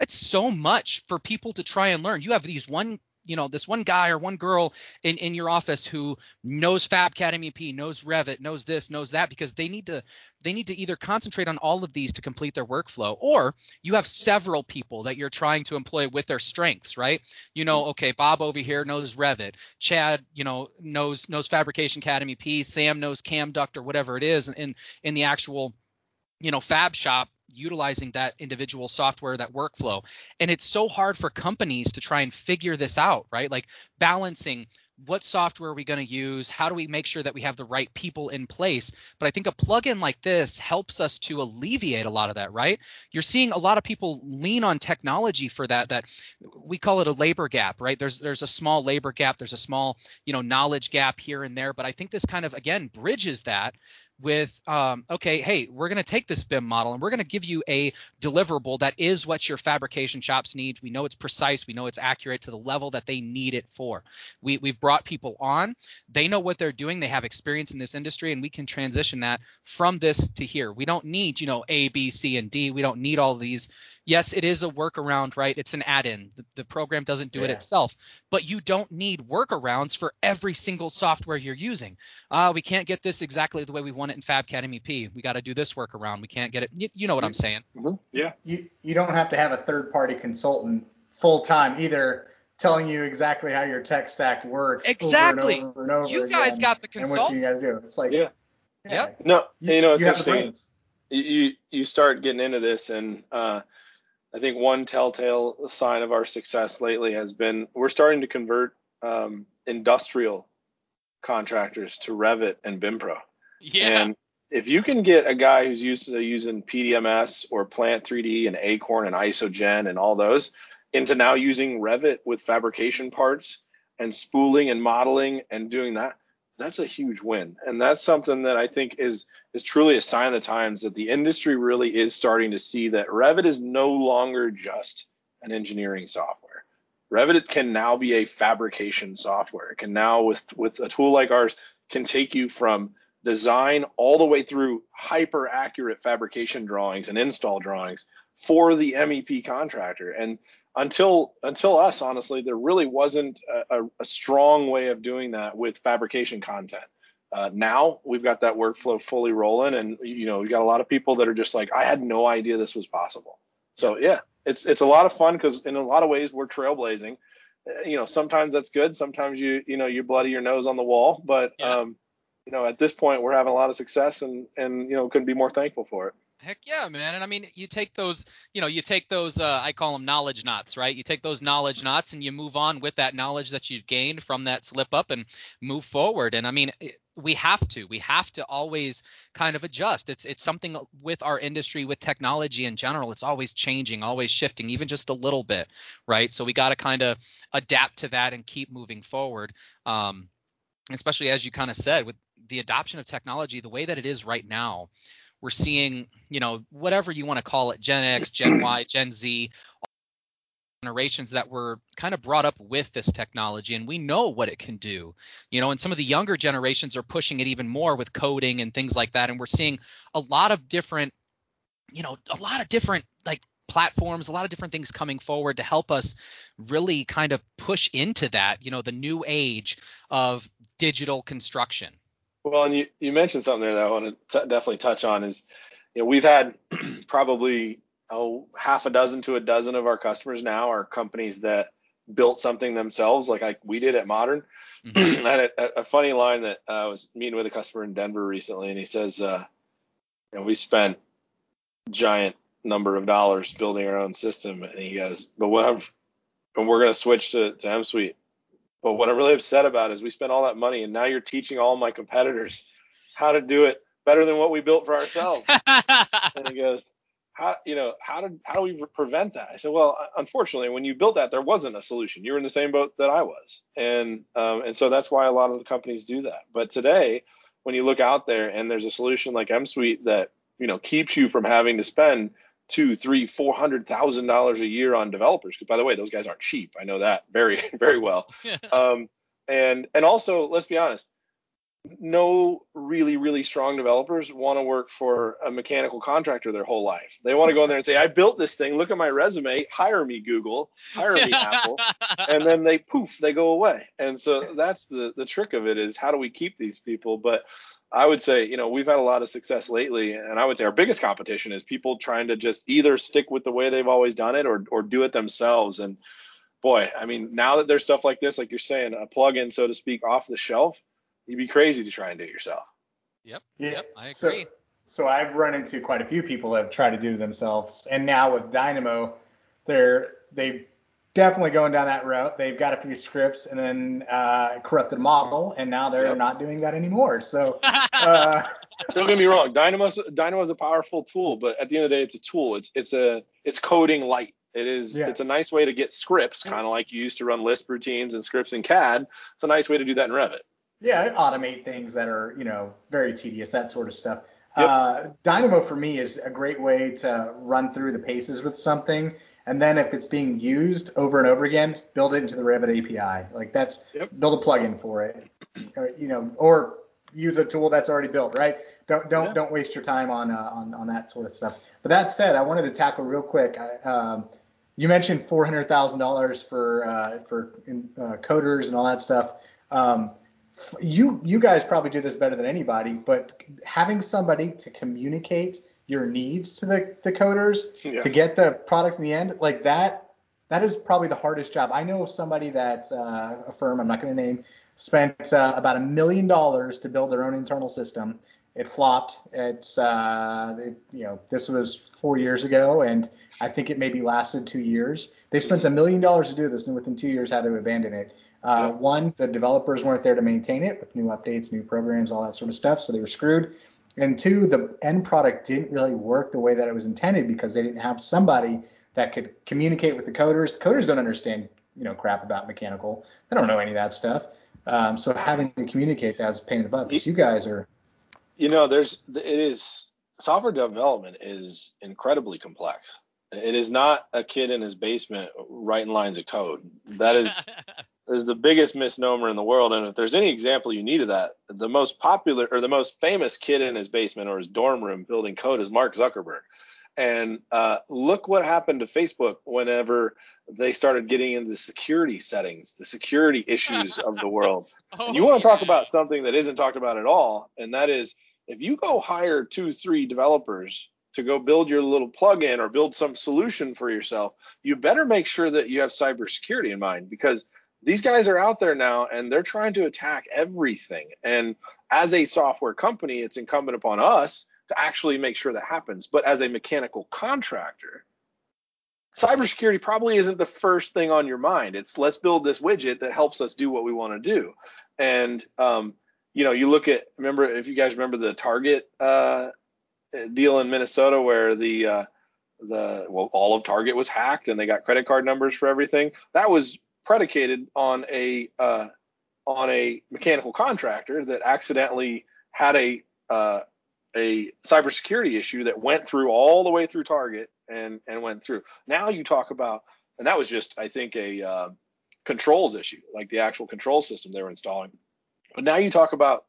it's so much for people to try and learn. You have these one you know this one guy or one girl in, in your office who knows FabCAD MEP, knows Revit, knows this, knows that, because they need to they need to either concentrate on all of these to complete their workflow, or you have several people that you're trying to employ with their strengths, right? You know, mm-hmm. okay, Bob over here knows Revit, Chad, you know, knows knows Fabrication CADmep, Sam knows CAMduct or whatever it is in in the actual you know fab shop utilizing that individual software, that workflow. And it's so hard for companies to try and figure this out, right? Like balancing what software are we going to use? How do we make sure that we have the right people in place? But I think a plugin like this helps us to alleviate a lot of that, right? You're seeing a lot of people lean on technology for that. That we call it a labor gap, right? There's there's a small labor gap, there's a small you know knowledge gap here and there, but I think this kind of again bridges that with um, okay hey we're going to take this bim model and we're going to give you a deliverable that is what your fabrication shops need. We know it's precise. We know it's accurate to the level that they need it for. We, we've brought people on. They know what they're doing. They have experience in this industry and we can transition that from this to here. We don't need you know a b c and d. We don't need all these yes, it is a workaround, right? It's an add-in. The, the program doesn't do it itself, but you don't need workarounds for every single software you're using. Uh, we can't get this exactly the way we want it in Fab CADmep. We got to do this workaround. We can't get it. You, you know what I'm saying? Yeah. You you don't have to have a third party consultant full time either telling you exactly how your tech stack works Exactly. over and over and over You guys got the and what you consultant. guys do. It's like Yeah. Yep. No, You, you know, it's you interesting. you you start getting into this and uh, I think one telltale sign of our success lately has been we're starting to convert um, industrial contractors to Revit and BIMPRO. Yeah. And if you can get a guy who's used to using PDMS or Plant 3D and Acorn and Isogen and all those into now using Revit with fabrication parts and spooling and modeling and doing that, that's a huge win. And that's something that I think is is truly a sign of the times that the industry really is starting to see that Revit is no longer just an engineering software. Revit can now be a fabrication software. It can now with with a tool like ours can take you from design all the way through hyper accurate fabrication drawings and install drawings for the MEP contractor. And until until us, honestly, there really wasn't a, a, strong way of doing that with fabrication content. Uh, now we've got that workflow fully rolling, and you know we got a lot of people that are just like, I had no idea this was possible. So yeah, it's it's a lot of fun because in a lot of ways we're trailblazing. Uh, You know, sometimes that's good. Sometimes you you know you bloody your nose on the wall, but Yeah. um, you know at this point we're having a lot of success, and and you know couldn't be more thankful for it. Heck yeah, man. And I mean, you take those, you know, you take those, uh, I call them knowledge knots, right? You take those knowledge knots and you move on with that knowledge that you've gained from that slip up and move forward. And I mean, we have to, we have to always kind of adjust. It's, it's something with our industry, with technology in general. It's always changing, always shifting, even just a little bit, right? So we got to kind of adapt to that and keep moving forward. Um, especially as you kind of said, with the adoption of technology, the way that it is right now we're seeing, you know, whatever you want to call it, Gen X, Gen Y, Gen Z, generations that were kind of brought up with this technology and we know what it can do. You know, and some of the younger generations are pushing it even more with coding and things like that and we're seeing a lot of different you know, a lot of different like platforms, a lot of different things coming forward to help us really kind of push into that, you know, the new age of digital construction. Well, and you, you mentioned something there that I want to t- definitely touch on is, you know, we've had probably oh half a dozen to a dozen of our customers now are companies that built something themselves, like I, we did at Modern. Mhm. I had a, a funny line that uh, I was meeting with a customer in Denver recently, and he says, uh, you know, we spent giant number of dollars building our own system, and he goes, but what I'm, and we're going to switch to, to M Suite. But what I'm really upset about is we spent all that money, and now you're teaching all my competitors how to do it better than what we built for ourselves. and he goes, how you know how did how do we prevent that? I said, well, unfortunately, when you built that, there wasn't a solution. You were in the same boat that I was, and um, and so that's why a lot of the companies do that. But today, when you look out there and there's a solution like M Suite that you know keeps you from having to spend two, three, four hundred thousand dollars a year on developers. Because by the way, those guys aren't cheap. I know that very very well. Um, and and also, let's be honest, no really really strong developers want to work for a mechanical contractor their whole life. They want to go in there and say, I built this thing. Look at my resume. Hire me, Google. Hire me, Apple. And then they poof, they go away. And so that's the the trick of it is how do we keep these people? But I would say, you know, we've had a lot of success lately, and I would say our biggest competition is people trying to just either stick with the way they've always done it or or do it themselves. And boy, I mean, now that there's stuff like this, like you're saying, a plug-in, so to speak, off the shelf, you'd be crazy to try and do it yourself. Yep. Yeah, Yep, I so- agree. So, I've run into quite a few people that have tried to do it themselves, and now with Dynamo, they're they definitely going down that route. They've got a few scripts and then uh, corrupted model, and now they're Yep. not doing that anymore. So, uh, Don't get me wrong, Dynamo's Dynamo is a powerful tool, but at the end of the day, it's a tool. It's it's a it's coding light. It is Yeah. it's a nice way to get scripts, kind of like you used to run Lisp routines and scripts in CAD. It's a nice way to do that in Revit. yeah, automate things that are you know very tedious, that sort of stuff. Yep. Uh, Dynamo for me is a great way to run through the paces with something, and then if it's being used over and over again, build it into the Revit API. Like that's Yep. build a plugin for it, or, you know, or use a tool that's already built, right? Don't don't Yeah. don't waste your time on uh, on on that sort of stuff. But that said, I wanted to tackle real quick. I, um, you mentioned four hundred thousand dollars for uh, for uh, coders and all that stuff. Um, you you guys probably do this better than anybody, but having somebody to communicate your needs to the, the coders Yeah. to get the product in the end, like that, that is probably the hardest job. I know of somebody that uh, a firm I'm not going to name spent uh, about a million dollars to build their own internal system. It flopped. It's uh, it, you know this was four years ago, and I think it maybe lasted two years. They spent a million dollars to do this, and within two years had to abandon it. Uh. One, the developers weren't there to maintain it with new updates, new programs, all that sort of stuff, so they were screwed. And two, the end product didn't really work the way that it was intended because they didn't have somebody that could communicate with the coders. The coders don't understand, you know, crap about mechanical. They don't know any of that stuff. Um, so having to communicate that is a pain in the butt. Because you guys are, you know there's it is software development is incredibly complex it is not a kid in his basement writing lines of code that is is the biggest misnomer in the world. And if there's any example you need of that the most popular or the most famous kid in his basement or his dorm room building code is mark zuckerberg. And uh, look what happened to facebook whenever they started getting into the security settings the security issues of the world. Oh, and you want to talk about something that isn't talked about at all, and that is if you go hire two, three developers to go build your little plugin or build some solution for yourself, you better make sure that you have cybersecurity in mind because these guys are out there now and they're trying to attack everything. And as a software company, it's incumbent upon us to actually make sure that happens. But as a mechanical contractor, cybersecurity probably isn't the first thing on your mind. It's let's build this widget that helps us do what we want to do. And um, you know, you look at remember if you guys remember the Target uh, deal in Minnesota where the uh, the well all of Target was hacked and they got credit card numbers for everything. That was predicated on a uh, on a mechanical contractor that accidentally had a uh, a cybersecurity issue that went through all the way through Target and and went through. Now you talk about, and that was just I think a uh, controls issue, like the actual control system they were installing. But now you talk about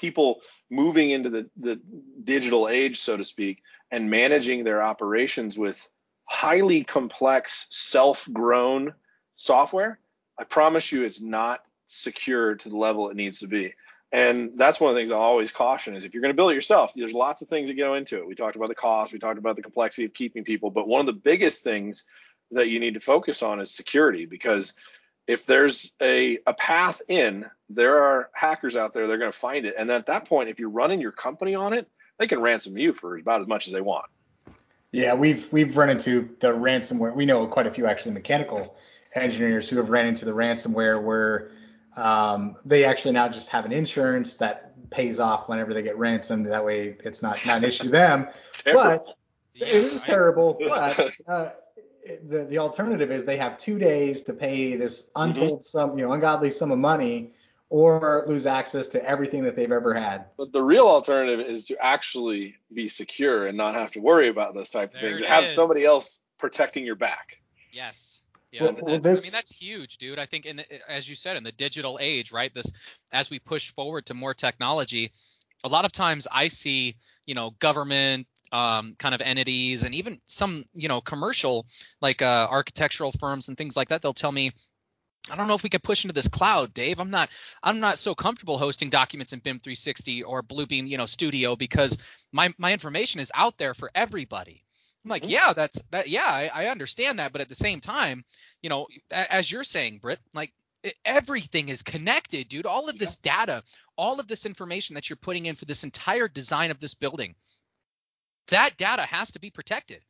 people moving into the the digital age, so to speak, and managing their operations with highly complex, self-grown software. I promise you, it's not secure to the level it needs to be. And that's one of the things I always caution is if you're going to build it yourself, there's lots of things that go into it. We talked about the cost, we talked about the complexity of keeping people, but one of the biggest things that you need to focus on is security because if there's a, a path in, there are hackers out there, they're going to find it. And then at that point, if you're running your company on it, they can ransom you for about as much as they want. yeah, we've we've run into the ransomware. We know quite a few actually mechanical engineers who have ran into the ransomware where um, they actually now just have an insurance that pays off whenever they get ransomed. That way, it's not not an issue to them. But Yeah, it is right? terrible. But uh, the the alternative is they have two days to pay this untold sum, you know, ungodly sum of money, or lose access to everything that they've ever had. But the real alternative is to actually be secure and not have to worry about those type of There things. Have is. somebody else protecting your back. Yes. Yeah, Well, that's, I mean that's huge, dude. I think in the, as you said in the digital age, right? This as we push forward to more technology, a lot of times I see, you know, government um, kind of entities and even some, you know, commercial like uh, architectural firms and things like that. They'll tell me, I don't know if we could push into this cloud, Dave. I'm not I'm not so comfortable hosting documents in BIM 360 or Bluebeam, you know, Studio because my my information is out there for everybody. I'm like, Mhm. yeah, that's that. Yeah, I, I understand that, but at the same time, you know, as you're saying, Britt, like everything is connected, dude. All of this data, all of this information that you're putting in for this entire design of this building, that data has to be protected.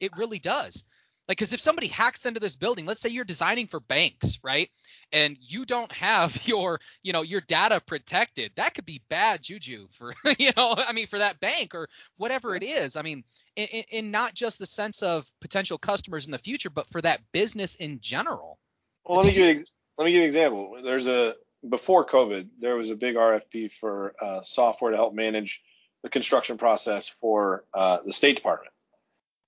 It really does. Like, because if somebody hacks into this building, let's say you're designing for banks, right? And you don't have your, you know, your data protected, that could be bad juju for, you know, I mean, for that bank or whatever it is. I mean, in, in- not just the sense of potential customers in the future, but for that business in general. Well, let me give you, let me give you an example. There's a before COVID, there was a big RFP for uh, software to help manage the construction process for uh, the State Department.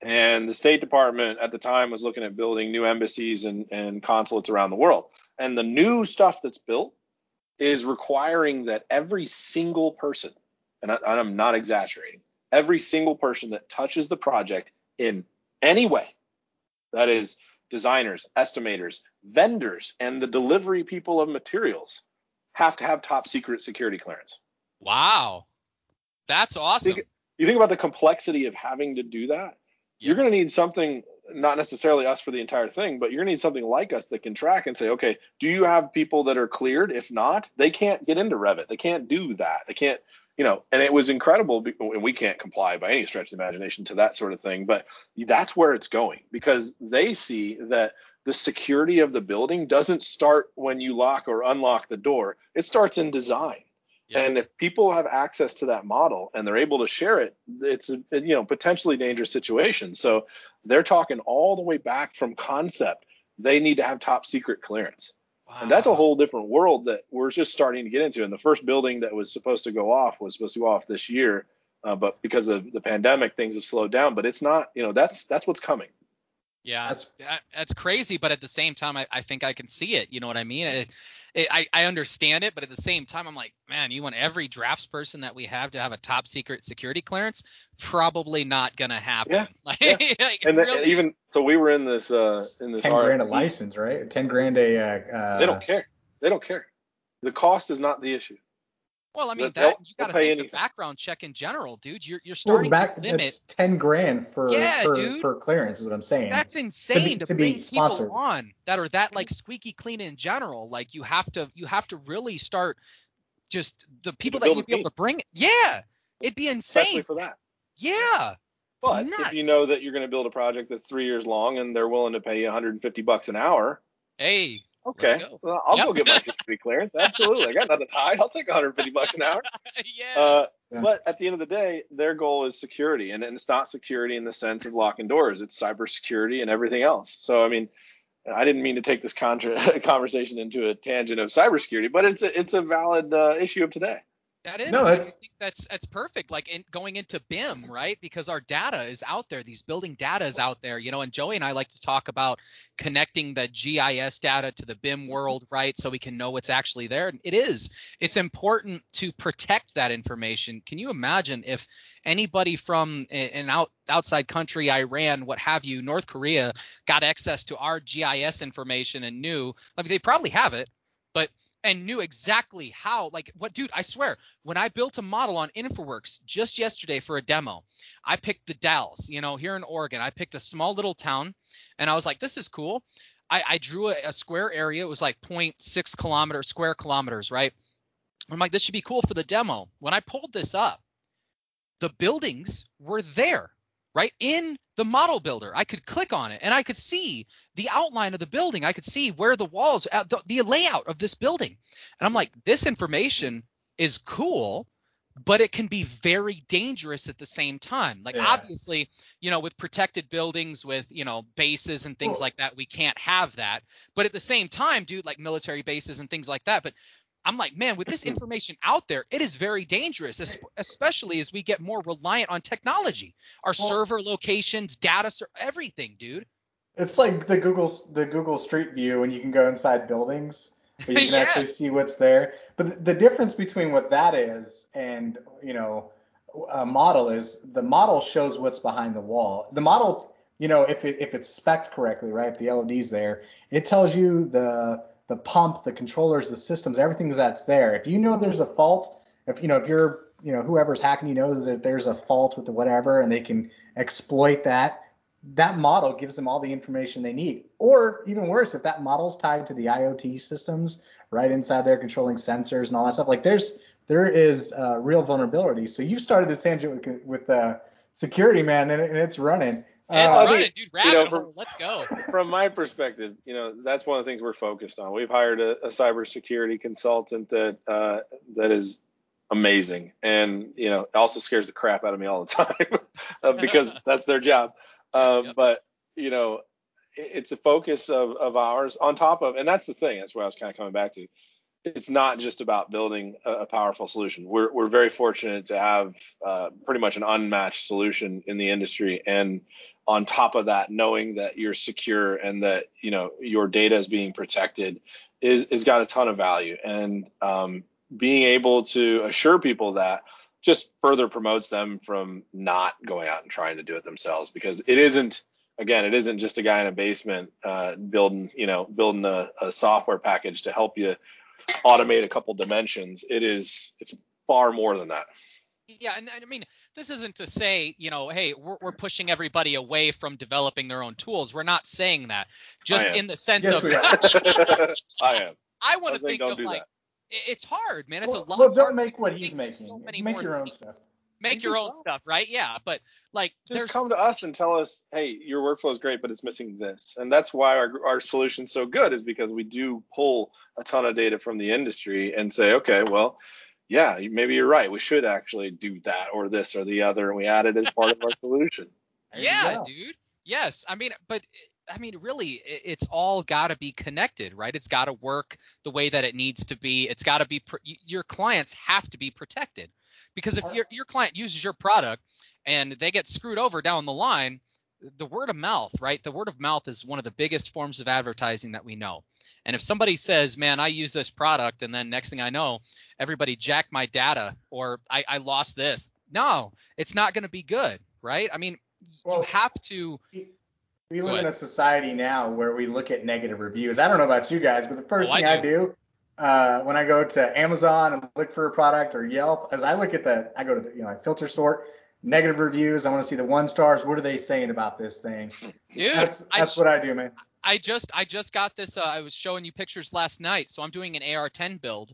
And the State Department at the time was looking at building new embassies and, and consulates around the world. And the new stuff that's built is requiring that every single person, and, I, and I'm not exaggerating, every single person that touches the project in any way, that is designers, estimators, vendors, and the delivery people of materials have to have top secret security clearance. Wow. That's awesome. Think, you think about the complexity of having to do that. Yeah. You're going to need something, not necessarily us for the entire thing, but you're going to need something like us that can track and say, okay, do you have people that are cleared? If not, they can't get into Revit. They can't do that. They can't, you know, and it was incredible. And we can't comply by any stretch of imagination to that sort of thing, but that's where it's going because they see that the security of the building doesn't start when you lock or unlock the door. It starts in design. Yeah. And if people have access to that model and they're able to share it, it's a you know potentially dangerous situation. So they're talking all the way back from concept. They need to have top secret clearance. Wow. And that's a whole different world that we're just starting to get into. And the first building that was supposed to go off was supposed to go off this year, uh, but because of the pandemic, things have slowed down. But it's not, you know, that's that's what's coming. Yeah, that's that's crazy, but at the same time, I, I think I can see it. You know what I mean? It, it, I I understand it, but at the same time, I'm like, man, you want every drafts person that we have to have a top secret security clearance? Probably not gonna happen. Yeah. Like, yeah. like and really, even so, we were in this uh in this ten grand a license, right? Ten grand a. Uh, uh, they don't care. They don't care. The cost is not the issue. Well, I mean that you got to think anything. the background check in general, dude. You're you're starting well, back, to limit ten grand for yeah, for, dude. for clearance is what I'm saying. That's insane to, be, to, to bring people on that are that like squeaky clean in general. Like you have to you have to really start just the people that you'd be able to bring. Yeah, it'd be insane. Especially for that. Yeah. But if you know that you're going to build a project that's three years long and they're willing to pay you 150 bucks an hour, hey, Okay. Go. Well, I'll yep. go get my security clearance. Absolutely. I got nothing to hide. I'll take 150 bucks an hour. yeah. Uh, but at the end of the day, their goal is security, and it's not security in the sense of locking doors. It's cybersecurity and everything else. So I mean, I didn't mean to take this contra- conversation into a tangent of cybersecurity, but it's a, it's a valid uh, issue of today. That is. No, that's, I think that's that's perfect. Like in, going into BIM, right? Because our data is out there. These building data is out there, you know. And Joey and I like to talk about connecting the GIS data to the BIM world, right? So we can know what's actually there. It is. It's important to protect that information. Can you imagine if anybody from an out, outside country, Iran, what have you, North Korea, got access to our GIS information and knew? I mean, they probably have it, but and knew exactly how like what dude i swear when i built a model on InfraWorks just yesterday for a demo i picked the dalles you know here in oregon. I picked a small little town and i was like this is cool. I, I drew a, a, square area. It was like 0.6 kilometers square kilometers right? I'm like this should be cool for the demo. When i pulled this up the buildings were there right in the model builder i could click on it and i could see the outline of the building i could see where the walls uh, the, the layout of this building and i'm like this information is cool but it can be very dangerous at the same time like yeah. obviously you know with protected buildings with you know bases and things cool. like that we can't have that but at the same time dude like military bases and things like that but I'm like, man, with this information out there, it is very dangerous, especially as we get more reliant on technology, our well, server locations, data, everything, dude. It's like the Google the Google Street View, and you can go inside buildings, but you can yes. actually see what's there. But the, the difference between what that is and you know a model is the model shows what's behind the wall. The model, you know, if it, if it's spec'd correctly, right? If the LED's there, it tells you the the pump, the controllers, the systems, everything that's there. If you know there's a fault, if you know if you're you know whoever's hacking you knows that there's a fault with the whatever and they can exploit that, that model gives them all the information they need. Or even worse, if that model's tied to the IoT systems right inside there controlling sensors and all that stuff, like there's there is uh, real vulnerability. So you started this tangent with, with uh, security, man, and, and it's running. It's uh, running, dude. Rabbit you know, from, Let's go. From my perspective, you know, that's one of the things we're focused on. We've hired a, a cybersecurity consultant that uh, that is amazing, and you know, also scares the crap out of me all the time uh, because that's their job. Um, yep. But you know, it's a focus of, of ours on top of, and that's the thing. That's what I was kind of coming back to. It's not just about building a, a powerful solution. We're we're very fortunate to have uh, pretty much an unmatched solution in the industry, and on top of that, knowing that you're secure and that you know your data is being protected, is is got a ton of value. And um, being able to assure people that just further promotes them from not going out and trying to do it themselves. Because it isn't again it isn't just a guy in a basement uh, building you know building a, a software package to help you automate a couple dimensions. It is it's far more than that yeah, and, and, I mean, this isn't to say, you know, hey, we're, we're pushing everybody away from developing their own tools. We're not saying that. Just in the sense yes, of, I am. I want to think don't of do like, that. it's hard, man. It's well, a lot. well, don't harder. make what he's Think making. so many make your own things. stuff. Make Make your your own stuff. stuff, right? Yeah, but like, just there's come to us and tell us, hey, your workflow is great, but it's missing this. And that's why our, our solution's so good is because we do pull a ton of data from the industry and say, okay, well, yeah, maybe you're right. We should actually do that or this or the other, and we add it as part of our solution. There yeah, dude. Yes, I mean, but I mean, really, it's all got to be connected, right? It's got to work the way that it needs to be. It's got to be pr- your clients have to be protected because if your your client uses your product and they get screwed over down the line, the word of mouth, right? The word of mouth is one of the biggest forms of advertising that we know. And if somebody says, "Man, I use this product," and then next thing I know, everybody jacked my data or I, I lost this, no, it's not going to be good, right? I mean, Well, you have to. We live in a society now where we look at negative reviews. I don't know about you guys, but the first Oh, I thing I do. do, uh, when I go to Amazon and look for a product or Yelp, as I look at the, I go to the, you know, I filter sort negative reviews. I want to see the one stars. What are they saying about this thing? Dude, That's I, that's what I do, man. I just I just got this. Uh, I was showing you pictures last night, so I'm doing an AR10 build,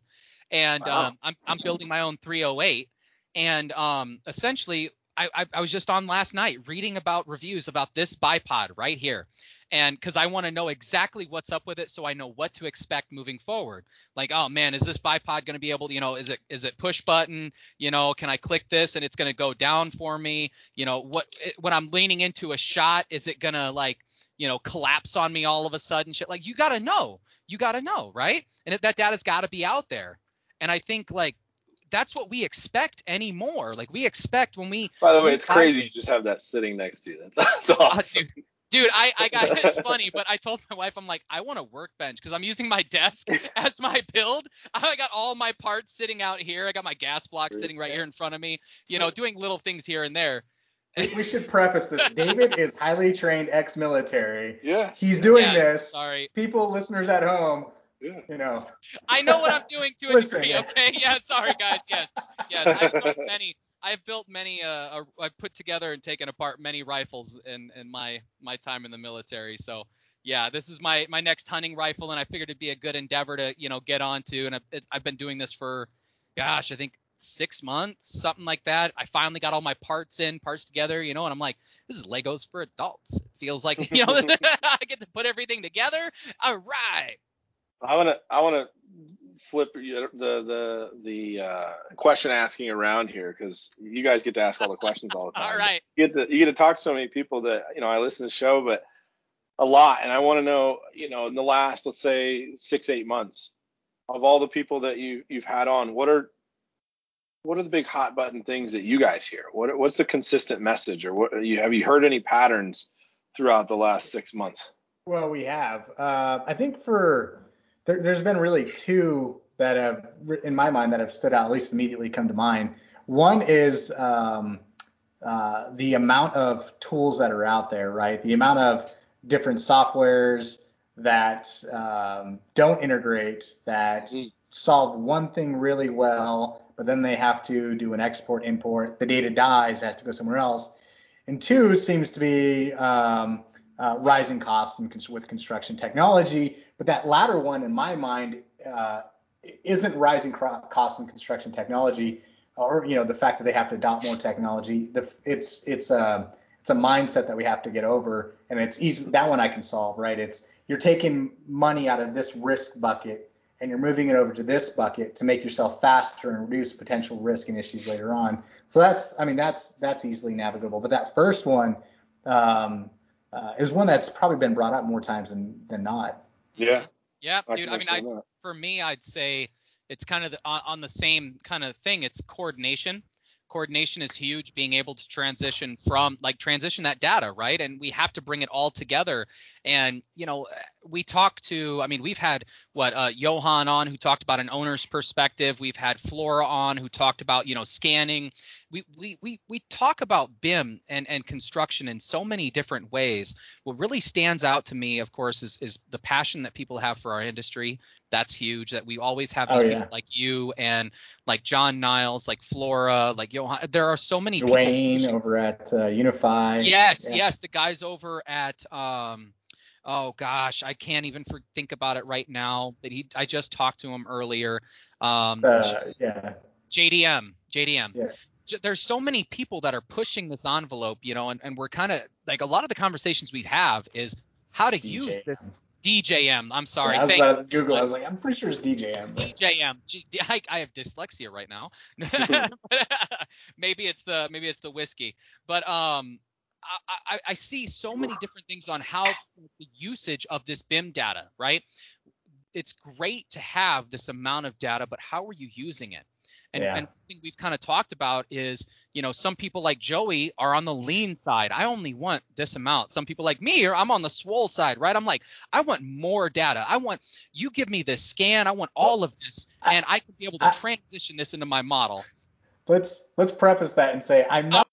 and Wow. um, I'm I'm building my own 308, and um, essentially I, I I was just on last night reading about reviews about this bipod right here, and because I want to know exactly what's up with it, so I know what to expect moving forward. Like, oh man, is this bipod going to be able to, you know, is it is it push button? You know, can I click this and it's going to go down for me? You know, what when I'm leaning into a shot, is it going to like you know, collapse on me all of a sudden. Shit, like you got to know, you got to know, right? And it, that data's got to be out there. And I think like that's what we expect anymore. Like we expect when we, By the way, it's crazy you just have that sitting next to you. That's, that's Ah, awesome. dude, dude, I, I got it's funny, but I told my wife I'm like I want a workbench because I'm using my desk as my build. I got all my parts sitting out here. I got my gas block sitting right here in front of me. You know, doing little things here and there. We- We should preface this. David is highly trained ex-military. Yeah. He's doing Yeah, this. Sorry, People, listeners at home, Yeah. you know, I know what I'm doing to a Listen. degree. Okay, yeah, sorry guys. Yes, yes. I've built many. I've built many. Uh, uh, I've put together and taken apart many rifles in in my my time in the military. So yeah, this is my my next hunting rifle, and I figured it'd be a good endeavor to you know get onto. And I've, I've been doing this for, gosh, I think six months, something like that. I finally got all my parts in, parts together, you know, and I'm like, this is Legos for adults. It feels like you know I get to put everything together. All right. I want to I want to flip the the the uh, question asking around here because you guys get to ask all the questions all the time. All right. You get to you get to talk to so many people that you know I listen to the show, but a lot, and I want to know you know in the last let's say six eight months of all the people that you you've had on, what are what are the big hot button things that you guys hear? What what's the consistent message, or what you have you heard any patterns throughout the last six months? Well, we have. Uh, I think for there, there's been really two that have, in my mind, that have stood out. At least immediately come to mind. One is um, uh, the amount of tools that are out there, right? The amount of different softwares that um, don't integrate, that Mm. solve one thing really well, but then they have to do an export import. The data dies, has to go somewhere else. And two seems to be um, uh, rising costs and cons- with construction technology. But that latter one, in my mind, uh, isn't rising cro- costs in construction technology, or you know the fact that they have to adopt more technology. The, it's it's a it's a mindset that we have to get over, and it's easy. That one I can solve, right? It's you're taking money out of this risk bucket and you're moving it over to this bucket to make yourself faster and reduce potential risk and issues later on. So that's, I mean, that's that's easily navigable. But that first one um, uh, is one that's probably been brought up more times than than not. Yeah, Yeah, I dude. I mean, I that. for me, I'd say it's kind of the, on, on the same kind of thing. It's coordination. coordination is huge being able to transition from like transition that data right and we have to bring it all together and you know we talk to i mean we've had what uh, johan on who talked about an owner's perspective we've had flora on who talked about you know scanning we we we, we talk about bim and and construction in so many different ways what really stands out to me of course is is the passion that people have for our industry that's huge that we always have these Oh, people like you and like john niles like flora like johan there are so many people Dwayne over at uh, Unify. Yes, Yeah. yes, the guys over at um oh gosh, I can't even for, think about it right now, but he I just talked to him earlier. Um Uh, yeah. JDM, JDM. Yeah. There's so many people that are pushing this envelope, you know, and, and we're kind of like a lot of the conversations we have is how to use this DJM. I'm sorry. Yeah, I was Thank about Google. I was like, I'm pretty sure it's DJM. But DJM. G- I, I have dyslexia right now. maybe it's the maybe it's the whiskey, but um, I, I, I see so many different things on how the usage of this BIM data, right? It's great to have this amount of data, but how are you using it? And, Yeah. and thing we've kind of talked about is, you know, some people like Joey are on the lean side. I only want this amount. Some people like me, or I'm on the swole side, right? I'm like, I want more data. I want you give me this scan. I want all of this, and I can be able to I- transition this into my model. let's let's preface that and say I'm not.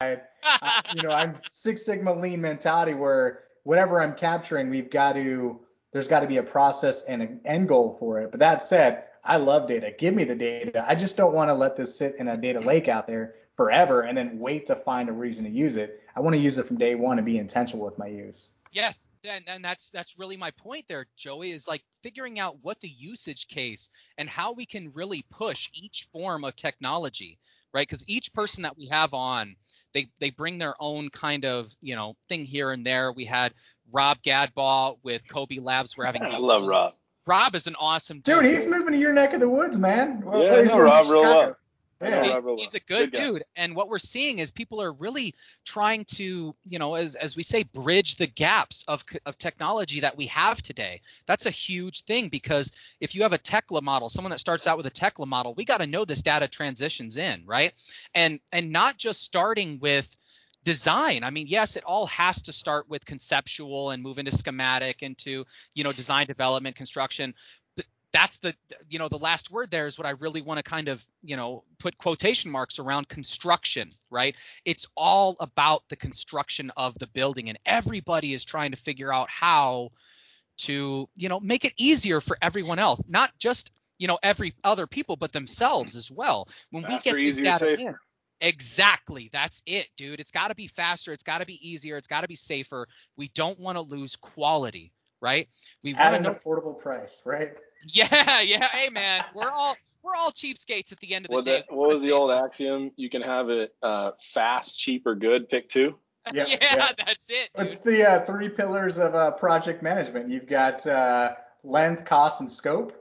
I, I- you know, I'm Six Sigma lean mentality where whatever I'm capturing, we've got to there's got to be a process and an end goal for it. But that said, I love data. Give me the data. I just don't want to let this sit in a data lake out there forever and then wait to find a reason to use it. I want to use it from day one and be intentional with my use. Yes, and, and that's that's really my point there, Joey, is like figuring out what the usage case and how we can really push each form of technology, right? Because each person that we have on, they they bring their own kind of you know thing here and there. We had Rob Gadbaugh with Kobe Labs. We're having I love Rob. Rob is an awesome dude. Dude, he's moving to your neck of the woods, man. Well, Yeah, he's know moving to Rob real Chicago. well. Yeah. Rob he's, real he's a good, Good dude and what we're seeing is people are really trying to you know as, as we say bridge the gaps of, of technology that we have today that's a huge thing because if you have a tekla model someone that starts out with a tekla model we got to know this data transitions in right and and not just starting with design. I mean yes it all has to start with conceptual and move into schematic into you know design development construction. Th- that's the you know the last word there is what i really want to kind of you know put quotation marks around construction right? It's all about the construction of the building and everybody is trying to figure out how to you know make it easier for everyone else not just you know every other people but themselves as well. When Faster, we get this easier, data in exactly that's it dude it's got to be faster it's got to be easier it's got to be safer we don't want to lose quality right we want At an know affordable price, right? yeah yeah hey man we're all we're all cheapskates at the end of the What, day the, what was the old axiom? You can have it uh, fast, cheap, or good. Pick two. yeah, Yeah, yeah. that's it dude. It's the uh, three pillars of uh, project management. You've got uh, length, cost, and scope.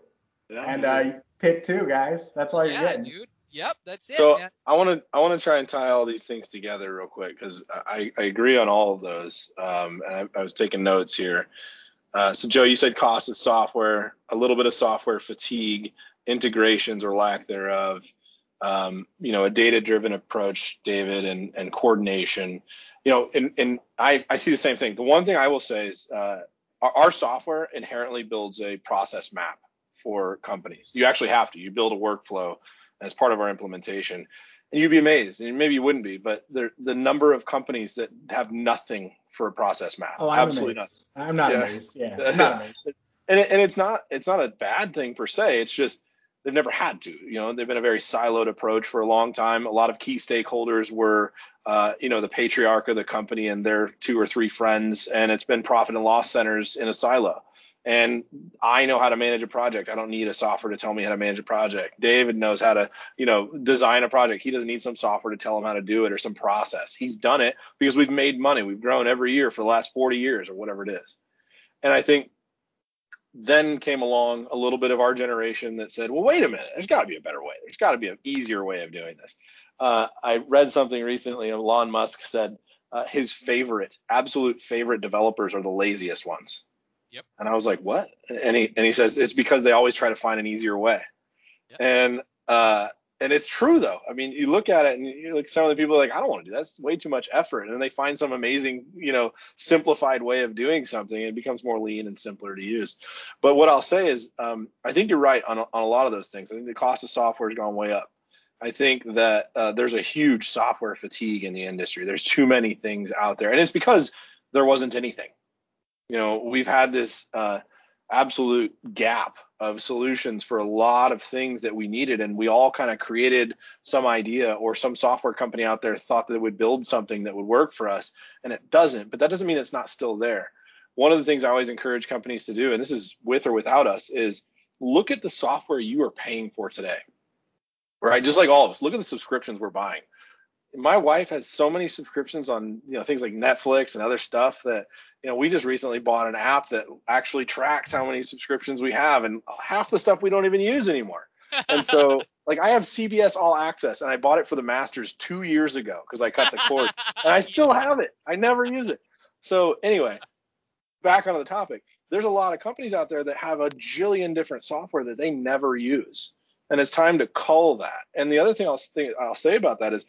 Yeah. And uh, pick two, guys. That's all you're yeah getting. dude yep that's it So man. I want to I want to try and tie all these things together real quick because I, I agree on all of those. Um, and I, I was taking notes here. Uh, so Joe, you said cost of software, a little bit of software fatigue, integrations or lack thereof. Um, you know, a data-driven approach, David, and and coordination. You know, and and I I see the same thing. The one thing I will say is uh, our, our software inherently builds a process map for companies. You actually have to. You build a workflow as part of our implementation. And you'd be amazed, and maybe you wouldn't be, but the the number of companies that have nothing for a process map. Oh, I'm Absolutely amazed. I'm not Yeah. amazed. Yeah, not amazed. And it, and it's not it's not a bad thing per se. It's just they've never had to. You know, they've been a very siloed approach for a long time. A lot of key stakeholders were, uh, you know, the patriarch of the company and their two or three friends, and it's been profit and loss centers in a silo. And I know how to manage a project. I don't need a software to tell me how to manage a project. David knows how to, you know, design a project. He doesn't need some software to tell him how to do it or some process. He's done it because we've made money. We've grown every year for the last 40 years or whatever it is. And I think then came along a little bit of our generation that said, well, wait a minute, there's got to be a better way. There's got to be an easier way of doing this. Uh, I read something recently. Elon Musk said uh, his favorite, absolute favorite developers are the laziest ones. Yep. And I was like, what? And he and he says it's because they always try to find an easier way. Yep. And uh, and it's true though. I mean, you look at it and you like some of the people are like, I don't want to do that. That's way too much effort. And then they find some amazing, you know, simplified way of doing something. And it becomes more lean and simpler to use. But what I'll say is, um, I think you're right on, on a lot of those things. I think the cost of software has gone way up. I think that uh, there's a huge software fatigue in the industry. There's too many things out there, and it's because there wasn't anything. You know, we've had this uh, absolute gap of solutions for a lot of things that we needed and we all kind of created some idea or some software company out there thought that it would build something that would work for us and it doesn't but that doesn't mean it's not still there. One of the things i always encourage companies to do and this is with or without us is look at the software you are paying for today right? Just like all of us look at the subscriptions we're buying. My wife has so many subscriptions on you know things like netflix and other stuff that you know, we just recently bought an app that actually tracks how many subscriptions we have, and half the stuff we don't even use anymore. and so, like, I have CBS All Access, and I bought it for the Masters two years ago because I cut the cord, and I still have it. I never use it. So, anyway, back onto the topic. There's a lot of companies out there that have a jillion different software that they never use, and it's time to cull that. And the other thing I'll, think, I'll say about that is,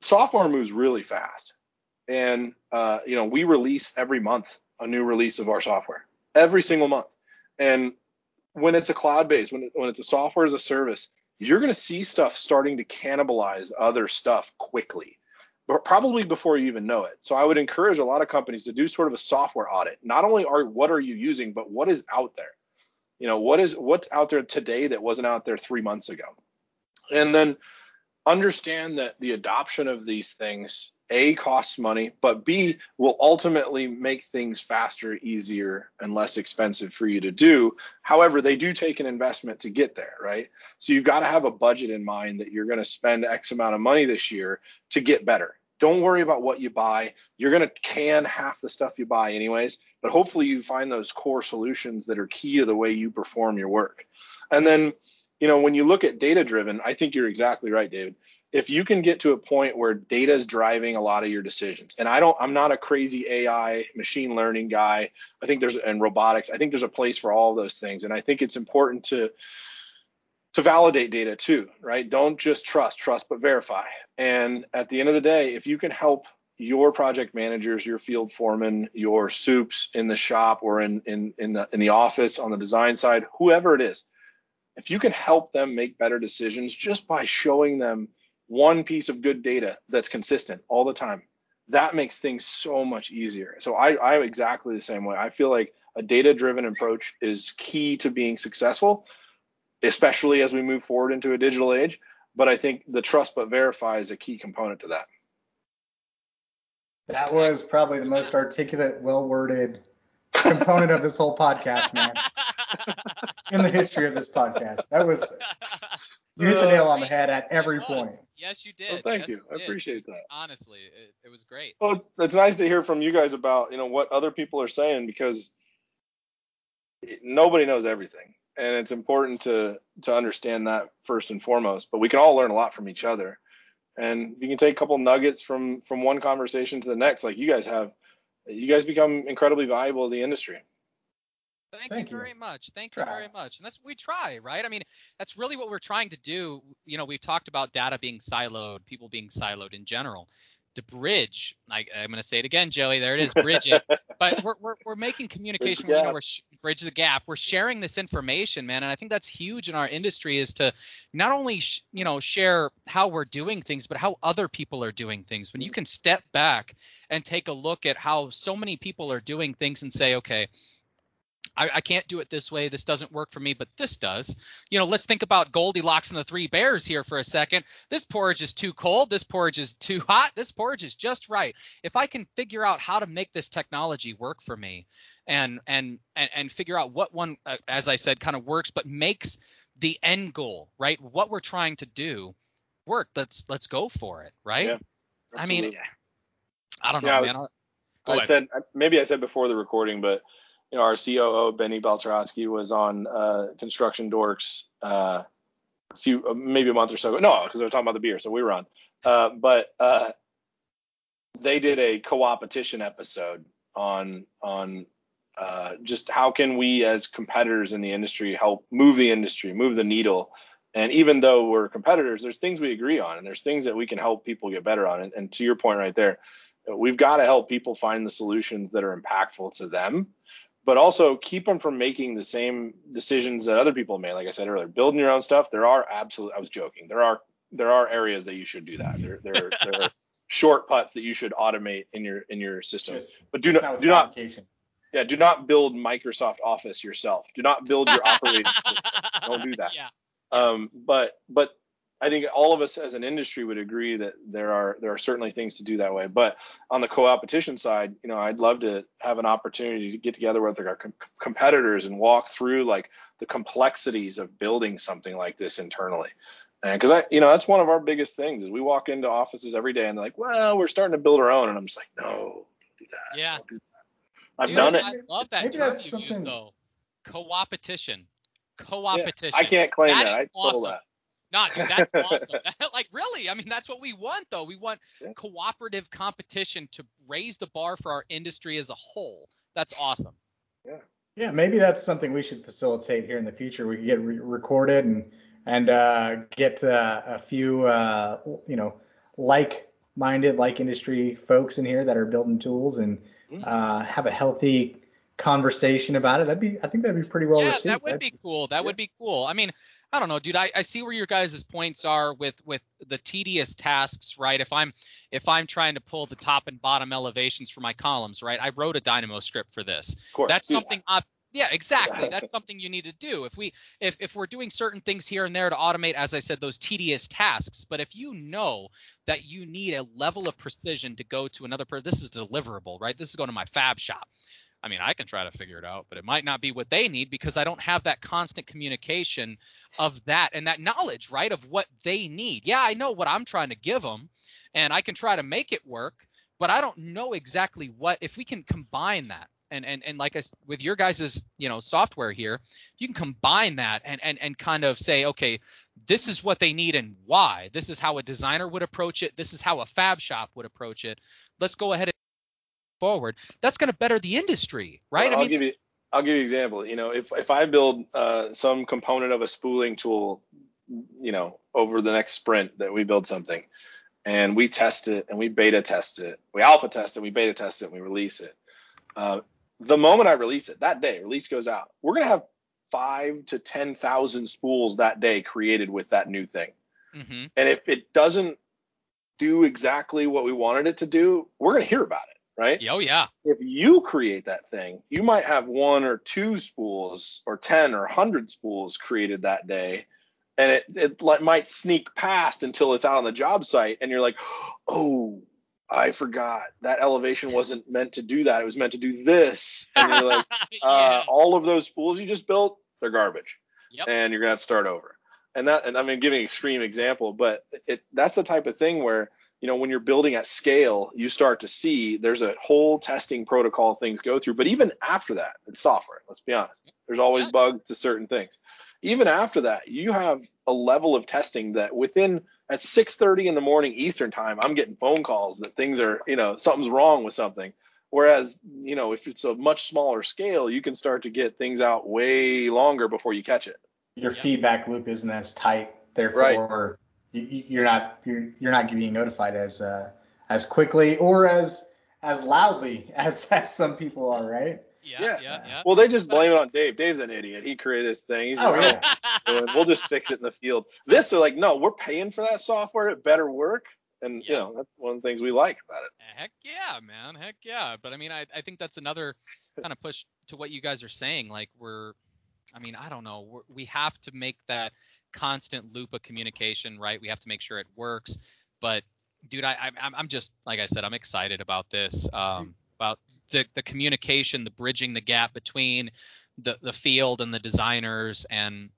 software moves really fast and uh, you know we release every month a new release of our software every single month. And when it's a cloud based when, it, when it's a software as a service you're going to see stuff starting to cannibalize other stuff quickly but probably before you even know it. So i would encourage a lot of companies to do sort of a software audit. Not only are what are you using but what is out there? You know what is what's out there today that wasn't out there three months ago? And then understand that the adoption of these things a costs money but b will ultimately make things faster easier and less expensive for you to do. However they do take an investment to get there right? So you've got to have a budget in mind that you're going to spend x amount of money this year to get better. Don't worry about what you buy. You're going to can half the stuff you buy anyways but hopefully you find those core solutions that are key to the way you perform your work. And then you know when you look at data driven i think you're exactly right david. If you can get to a point where data is driving a lot of your decisions and i don't i'm not a crazy ai machine learning guy. I think there's and robotics i think there's a place for all those things and i think it's important to to validate data too right? Don't just trust trust but verify. And at the end of the day if you can help your project managers your field foremen your soups in the shop or in in in the in the office on the design side whoever it is if you can help them make better decisions just by showing them one piece of good data that's consistent all the time. That makes things so much easier. So I, I'm exactly the same way. I feel like a data driven approach is key to being successful, especially as we move forward into a digital age. But I think the trust but verify is a key component to that. That was probably the most articulate, well worded component of this whole podcast, man. In the history of this podcast. That was you hit the nail on the head at every point. Yes, you did. Well, thank yes, you. I appreciate that. Honestly, it, it was great. Well, it's nice to hear from you guys about you know what other people are saying because nobody knows everything, and it's important to to understand that first and foremost. But we can all learn a lot from each other, and you can take a couple nuggets from from one conversation to the next, like you guys have. You guys become incredibly valuable to the industry. Thank, Thank you, you very much. Thank try. you very much. And that's what we try, right? I mean, that's really what we're trying to do. You know, we've talked about data being siloed, people being siloed in general. To bridge, I, am going to say it again, Joey. There it is, bridge it. but we're, we're, we're making communication. Bridge, you know, we're sh- bridge the gap. We're sharing this information, man, and I think that's huge in our industry is to not only sh- you know share how we're doing things, but how other people are doing things. When you can step back and take a look at how so many people are doing things and say, okay, I, I, can't do it this way. This doesn't work for me, but this does. You know, let's think about Goldilocks and the Three Bears here for a second. This porridge is too cold. This porridge is too hot. This porridge is just right. If I can figure out how to make this technology work for me, and and and, and figure out what one, uh, as I said, kind of works, but makes the end goal right, what we're trying to do, work. Let's let's go for it, right? Yeah, I mean, I don't know, yeah, man. I, was, I said maybe I said before the recording, but you know, our COO Benny Balcherowski was on uh, Construction Dorks uh, a few, uh, maybe a month or so ago. No, because they were talking about the beer, so we were on. Uh, but uh, they did a co-opetition episode on on uh, just how can we as competitors in the industry help move the industry, move the needle, And even though we're competitors, there's things we agree on, and there's things that we can help people get better on. And, and to your point right there, we've got to help people find the solutions that are impactful to them, but also keep them from making the same decisions that other people made. Like I said earlier, building your own stuff. There are absolutely. I was joking. There are there are areas that you should do that. There there, there are short putts that you should automate in your in your system. Just- but do not do not yeah do not build Microsoft Office yourself. Do not build your operating system. Don't do that. Yeah. Um, but but I think all of us as an industry would agree that there are there are certainly things to do that way. But on the co-opetition side, you know, I'd love to have an opportunity to get together with our com- competitors and walk through like the complexities of building something like this internally. And because I, you know, that's one of our biggest things is we walk into offices every day and they're like, well, we're starting to build our own, and I'm just like, no, don't do that. Yeah. Don't that. I've Dude, done it. I love that Maybe term that's you use something- though. Co-opetition. Co-opetition. I can't claim that. That I is stole awesome. that. No, dude, that's awesome. like really, I mean, that's what we want though. We want Yeah. cooperative competition to raise the bar for our industry as a whole. That's awesome. Yeah, Yeah, maybe that's something we should facilitate here in the future. We could get re- recorded and and uh, get uh, a few uh, you know like-minded, like industry folks in here that are building tools and Mm-hmm. uh, have a healthy conversation about it. That'd be, I think that'd be pretty well yeah, received. that would That's- be cool. That yeah. would be cool. I mean, I don't know, dude. I, I see where your guys' points are with with the tedious tasks, right? If I'm if I'm trying to pull the top and bottom elevations for my columns, right? I wrote a Dynamo script for this. Of course. That's that. something I yeah, exactly. That's something you need to do. If we if if we're doing certain things here and there to automate, as I said, those tedious tasks. But if you know that you need a level of precision to go to another person, this is deliverable, right? This is going to my fab shop. I mean, I can try to figure it out, but it might not be what they need because I don't have that constant communication of that and that knowledge, right? Of what they need. Yeah, I know what I'm trying to give them and I can try to make it work, but I don't know exactly what if we can combine that. And and and like I with your guys's, you know software here, you can combine that and and and kind of say, okay, this is what they need and why. This is how a designer would approach it. This is how a fab shop would approach it. Let's go ahead forward. That's going to better the industry, right? Well, I I'll mean, give you I'll give you an example. You know, if if I build uh, some component of a spooling tool, you know, over the next sprint that we build something, and we test it and we beta test it, we alpha test it, we beta test it, and we release it. Uh, the moment I release it, that day, release goes out, we're gonna have five to ten thousand spools that day created with that new thing. hmm And if it doesn't do exactly what we wanted it to do, we're gonna hear about it, right? oh yeah, if you create that thing, you might have one or two spools or 10 or 100 spools created that day. And it, it like might sneak past until it's out on the job site. And you're like, oh, I forgot that elevation wasn't meant to do that. It was meant to do this. And you're like, uh, all of those spools you just built, they're garbage. Yep. And you're going to have to start over. And that, and I mean, giving an extreme example, but it, that's the type of thing where, you know, when you're building at scale, you start to see there's a whole testing protocol things go through. But even after that, it's software. Let's be honest. There's always bugs to certain things. Even after that, you have a level of testing that within at 6:30 in the morning Eastern time, I'm getting phone calls that things are, you know, something's wrong with something. Whereas, you know, if it's a much smaller scale, you can start to get things out way longer before you catch it. your Yeah. feedback loop isn't as tight, therefore you, you- you're not you're you're not getting notified as uh, as quickly or as as loudly as, as some people are, right? yeah, Yeah. yeah, yeah. Well, they just blame it on Dave. Dave's an idiot. He created this thing. He's Oh, like, yeah. "Oh, we'll just fix it in the field. This, they're like, no, we're paying for that software. It better work. And you Yeah. know, that's one of the things we like about it. Heck yeah, man. Heck yeah. But I mean, I, I think that's another kind of push to what you guys are saying. Like, we're, I mean, I don't know. We're, we have to make that constant loop of communication, right? We have to make sure it works. But, dude, I, I'm- I'm just, like I said, I'm excited about this, um, about the, the communication, the bridging the gap between the, the field and the designers and,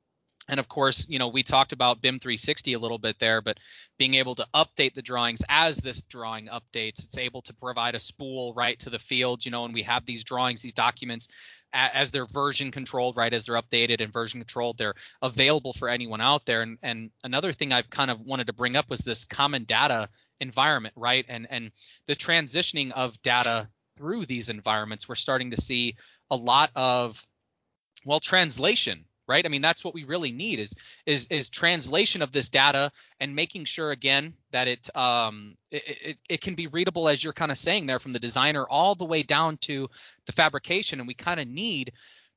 and of course, you know, we talked about BIM 360 a little bit there, but being able to update the drawings as this drawing updates. It's able to provide a spool right to the field, you know, and we have these drawings, these documents as they're version controlled, right, as they're updated and version controlled, they're available for anyone out there. And, and another thing I've kind of wanted to bring up was this common data environment, right, and and the transitioning of data through these environments. We're starting to see a lot of well translation right? I mean, that's what we really need is is is translation of this data and making sure again that it um it, it, it can be readable as you're kind of saying there from the designer all the way down to the fabrication, and we kind of need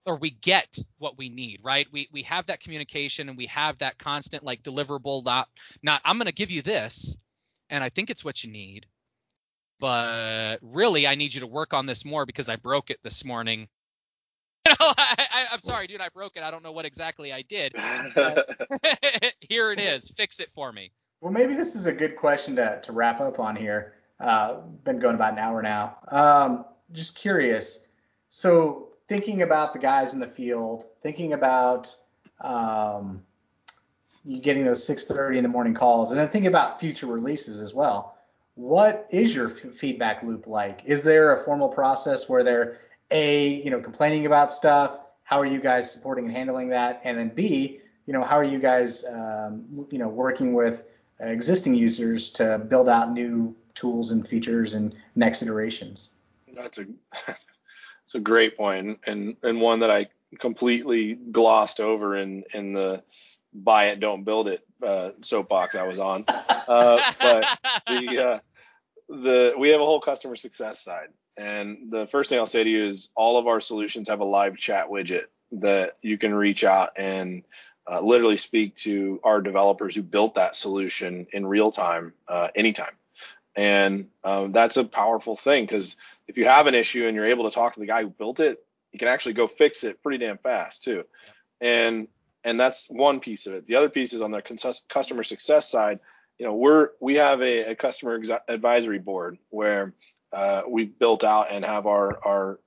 or we get what we need, right? We we have that communication and we have that constant like deliverable. Not not I'm going to give you this, and I think it's what you need, but really I need you to work on this more because I broke it this morning. I, am sorry, dude. I broke it. I don't know what exactly I did. here it is. Fix it for me. Well, maybe this is a good question to, to wrap up on here. Uh, been going about an hour now. Um, just curious. So thinking about the guys in the field, thinking about um, you getting those 6:30 in the morning calls, and then thinking about future releases as well. What is your f- feedback loop like? Is there a formal process where they're a you know complaining about stuff? How are you guys supporting and handling that? And then b you know how are you guys um, you know working with existing users to build out new tools and features and next iterations? That's a it's a great point and and one that I completely glossed over in in the buy it don't build it uh, soapbox I was on. Uh, but the uh, the we have a whole customer success side, and the first thing I'll say to you is all of our solutions have a live chat widget that you can reach out and uh, literally speak to our developers who built that solution in real time, uh, anytime. And um, that's a powerful thing because if you have an issue and you're able to talk to the guy who built it, you can actually go fix it pretty damn fast too. And and that's one piece of it. The other piece is on the customer success side. You know, we're we have a, a customer advisory board where uh, we've built out and have our our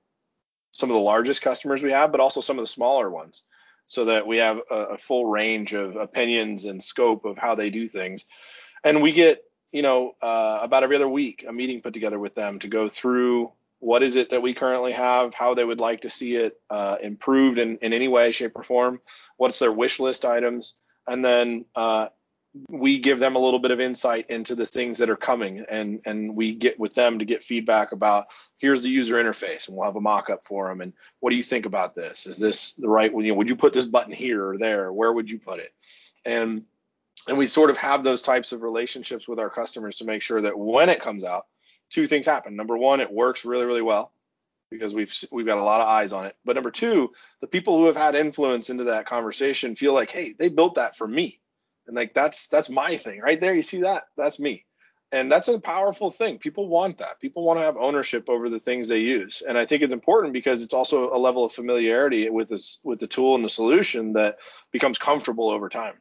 some of the largest customers we have, but also some of the smaller ones, so that we have a, a full range of opinions and scope of how they do things. And we get you know, uh, about every other week, a meeting put together with them to go through what is it that we currently have, how they would like to see it uh, improved in, in any way, shape, or form, what's their wish list items, and then uh, we give them a little bit of insight into the things that are coming, and and we get with them to get feedback about here's the user interface, and we'll have a mock-up for them, and what do you think about this? Is this the right? You know, would you put this button here or there? Where would you put it? And and we sort of have those types of relationships with our customers to make sure that when it comes out, two things happen. Number one, it works really, really well because we've we've got a lot of eyes on it. But number two, the people who have had influence into that conversation feel like, hey, they built that for me, and like that's that's my thing right there. You see that? That's me, and that's a powerful thing. People want that. People want to have ownership over the things they use, and I think it's important because it's also a level of familiarity with this with the tool and the solution that becomes comfortable over time.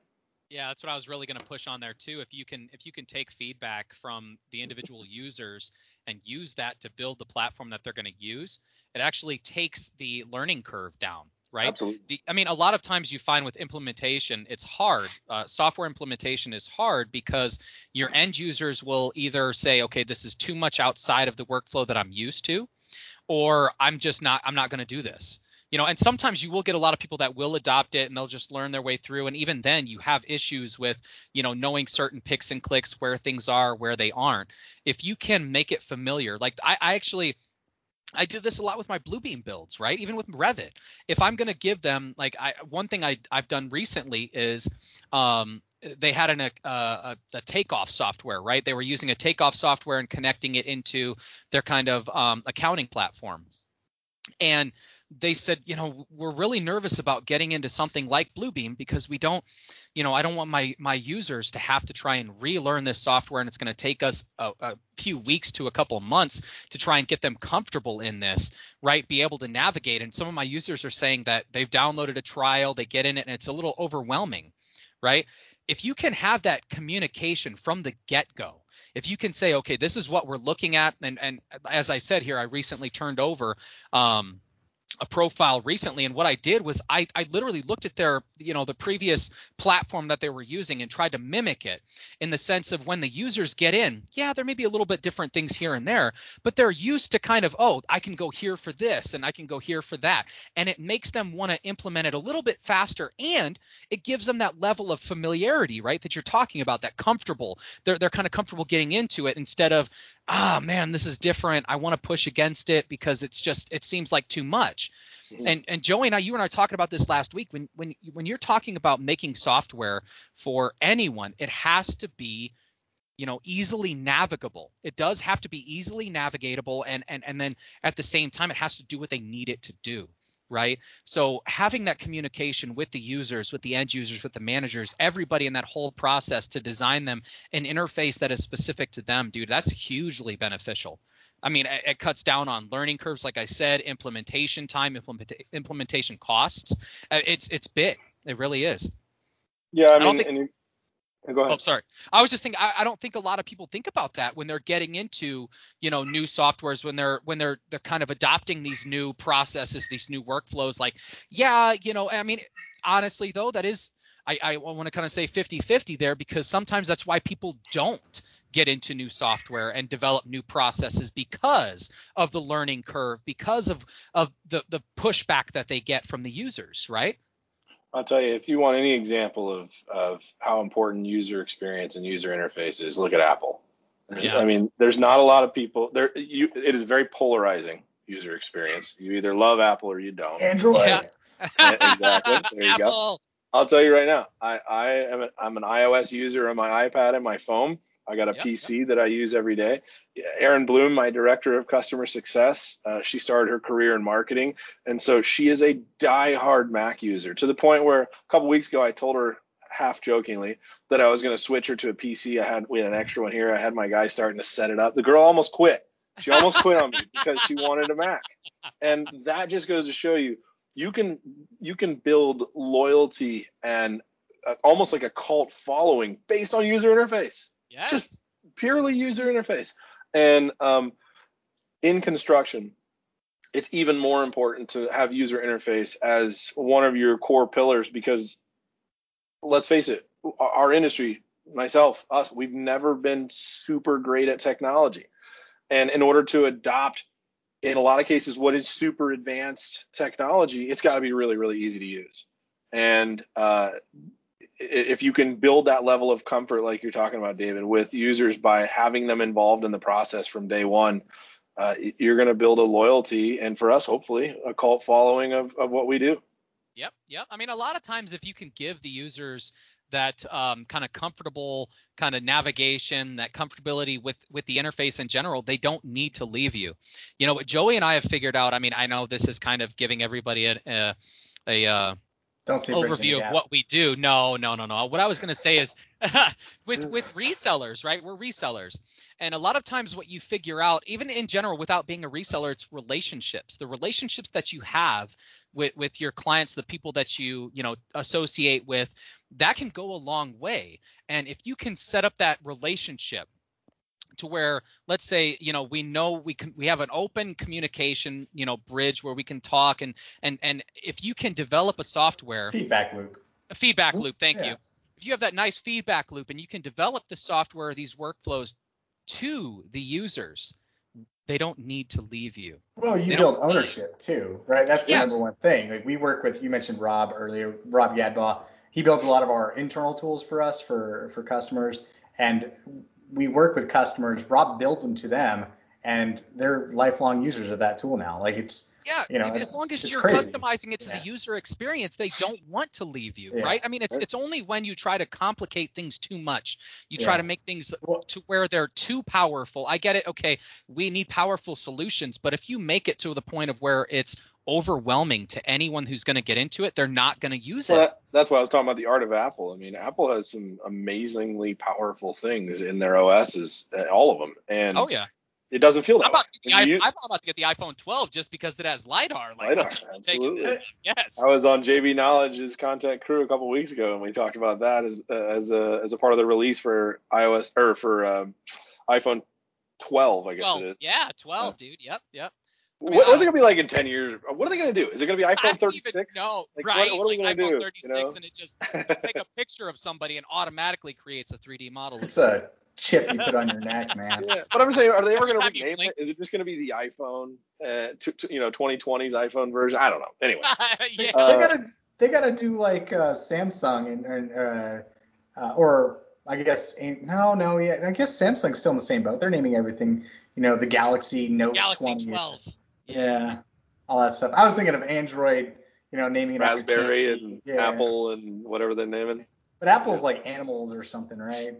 Yeah, that's what I was really going to push on there too. If you can if you can take feedback from the individual users and use that to build the platform that they're going to use, it actually takes the learning curve down, right? Absolutely. The, I mean, a lot of times you find with implementation, it's hard. Uh, software implementation is hard because your end users will either say, okay, this is too much outside of the workflow that I'm used to, or I'm just not I'm not going to do this you know and sometimes you will get a lot of people that will adopt it and they'll just learn their way through and even then you have issues with you know knowing certain picks and clicks where things are where they aren't if you can make it familiar like i, I actually I do this a lot with my Bluebeam builds, right? Even with Revit. If I'm going to give them like I one thing I I've done recently is um they had an, a, a, a, takeoff software, right? They were using a takeoff software and connecting it into their kind of um, accounting platform. And they said, you know, we're really nervous about getting into something like Bluebeam because we don't, you know, I don't want my my users to have to try and relearn this software, and it's going to take us a, a, few weeks to a couple of months to try and get them comfortable in this, right? Be able to navigate. And some of my users are saying that they've downloaded a trial, they get in it, and it's a little overwhelming, right? If you can have that communication from the get-go, if you can say, okay, this is what we're looking at, and and as I said here, I recently turned over. Um, a profile recently and what I did was I, I literally looked at their you know the previous platform that they were using and tried to mimic it in the sense of when the users get in yeah there may be a little bit different things here and there but they're used to kind of oh I can go here for this and I can go here for that. And it makes them want to implement it a little bit faster and it gives them that level of familiarity right that you're talking about that comfortable they're, they're kind of comfortable getting into it instead of ah man this is different. I want to push against it because it's just it seems like too much. And and Joey and I, you and I were talking about this last week. When when when you're talking about making software for anyone, it has to be you know easily navigable. It does have to be easily navigatable and and and then at the same time it has to do what they need it to do right so having that communication with the users with the end users with the managers everybody in that whole process to design them an interface that is specific to them dude that's hugely beneficial I mean, it, it, cuts down on learning curves, like I said, implementation time, implement, implementation costs. Uh, it's it's big. It really is. Yeah, I, I mean, think, Go ahead. Oh, sorry. I was just thinking. I, I, don't think a lot of people think about that when they're getting into, you know, new softwares when they're when they're they're kind of adopting these new processes, these new workflows. Like, yeah, you know, I mean, honestly though, that is, I I want to kind of say 50-50 there because sometimes that's why people don't get into new software and develop new processes because of the learning curve, because of of the the pushback that they get from the users, right? I'll tell you, if you want any example of, of how important user experience and user interface is, look at Apple. Yeah. I mean, there's not a lot of people there. You, it is very polarizing user experience. You either love Apple or you don't. Android. Yeah. exactly. There you Apple. go. I'll tell you right now. I, I am a, I'm an iOS user on my iPad and my phone. I got a yep, PC yep. that I use every day. Erin Bloom, my director of customer success, uh, she started her career in marketing, and so she is a die-hard Mac user to the point where a couple weeks ago I told her half jokingly that I was going to switch her to a PC. I had we had an extra one here. I had my guy starting to set it up. The girl almost quit. She almost quit on me because she wanted a Mac, and that just goes to show you you can you can build loyalty and uh, almost like a cult following based on user interface. Yes. Just purely user interface. And um, in construction, it's even more important to have user interface as one of your core pillars because let's face it, our industry, myself, us, we've never been super great at technology. And in order to adopt, in a lot of cases, what is super advanced technology, it's got to be really, really easy to use. And uh, if you can build that level of comfort, like you're talking about, David, with users by having them involved in the process from day one, uh, you're going to build a loyalty and for us, hopefully, a cult following of, of what we do. Yep, yep. I mean, a lot of times, if you can give the users that um, kind of comfortable kind of navigation, that comfortability with with the interface in general, they don't need to leave you. You know, what Joey and I have figured out. I mean, I know this is kind of giving everybody a, a, a uh, say overview of what we do. No, no, no, no. What I was going to say is with with resellers, right? We're resellers. And a lot of times what you figure out even in general without being a reseller, it's relationships. The relationships that you have with with your clients, the people that you, you know, associate with, that can go a long way. And if you can set up that relationship to where let's say you know we know we can we have an open communication you know bridge where we can talk and and and if you can develop a software feedback loop. A feedback loop thank yeah. you. If you have that nice feedback loop and you can develop the software these workflows to the users they don't need to leave you. Well you they build ownership too right? That's the yes. number one thing. Like we work with you mentioned rob earlier rob yadbaugh. He builds a lot of our internal tools for us for for customers. And we work with customers. Rob builds them to them, and they're lifelong users of that tool now. Like it's yeah, you know, as long as you're crazy. customizing it to yeah. the user experience, they don't want to leave you, yeah. right? I mean, it's it's only when you try to complicate things too much, you try to make things well, to where they're too powerful. I get it. Okay, we need powerful solutions, but if you make it to the point of where it's overwhelming to anyone who's going to get into it. They're not going to use well, it. That, that's why I was talking about the art of Apple. I mean, Apple has some amazingly powerful things in their OSs, uh, all of them. And oh yeah, it doesn't feel that I'm about, way. To I'm about to get the iPhone 12 just because it has lidar. Like, lidar, absolutely. Yes. I was on JB Knowledge's ConTech Crew a couple weeks ago, and we talked about that as uh, as a as a part of the release for iOS or for um, iPhone 12, I guess 12. it is. Yeah, 12, dude. Yep, yep. I mean, what, what's it gonna be like in ten years? What are they gonna do? Is it gonna be iPhone 36? No, like, right? What, what, are like we gonna iPhone do? 36, you know? and it just take a picture of somebody and automatically creates a 3D model. It's a chip you put on your neck, man. Yeah, but I'm saying, are they ever gonna rename it? Is it just gonna be the iPhone, uh, to, to, you know, 2020's iPhone version? I don't know. Anyway, yeah. uh, they gotta they gotta do like uh, Samsung and, and uh, uh, or I guess no, no, yeah. I guess Samsung's still in the same boat. They're naming everything, you know, the Galaxy Note Galaxy 20. 12. Yeah. all that stuff. I was thinking of Android, you know, naming it after Raspberry and Yeah. Apple and whatever they're naming. But Apple's like animals or something, right?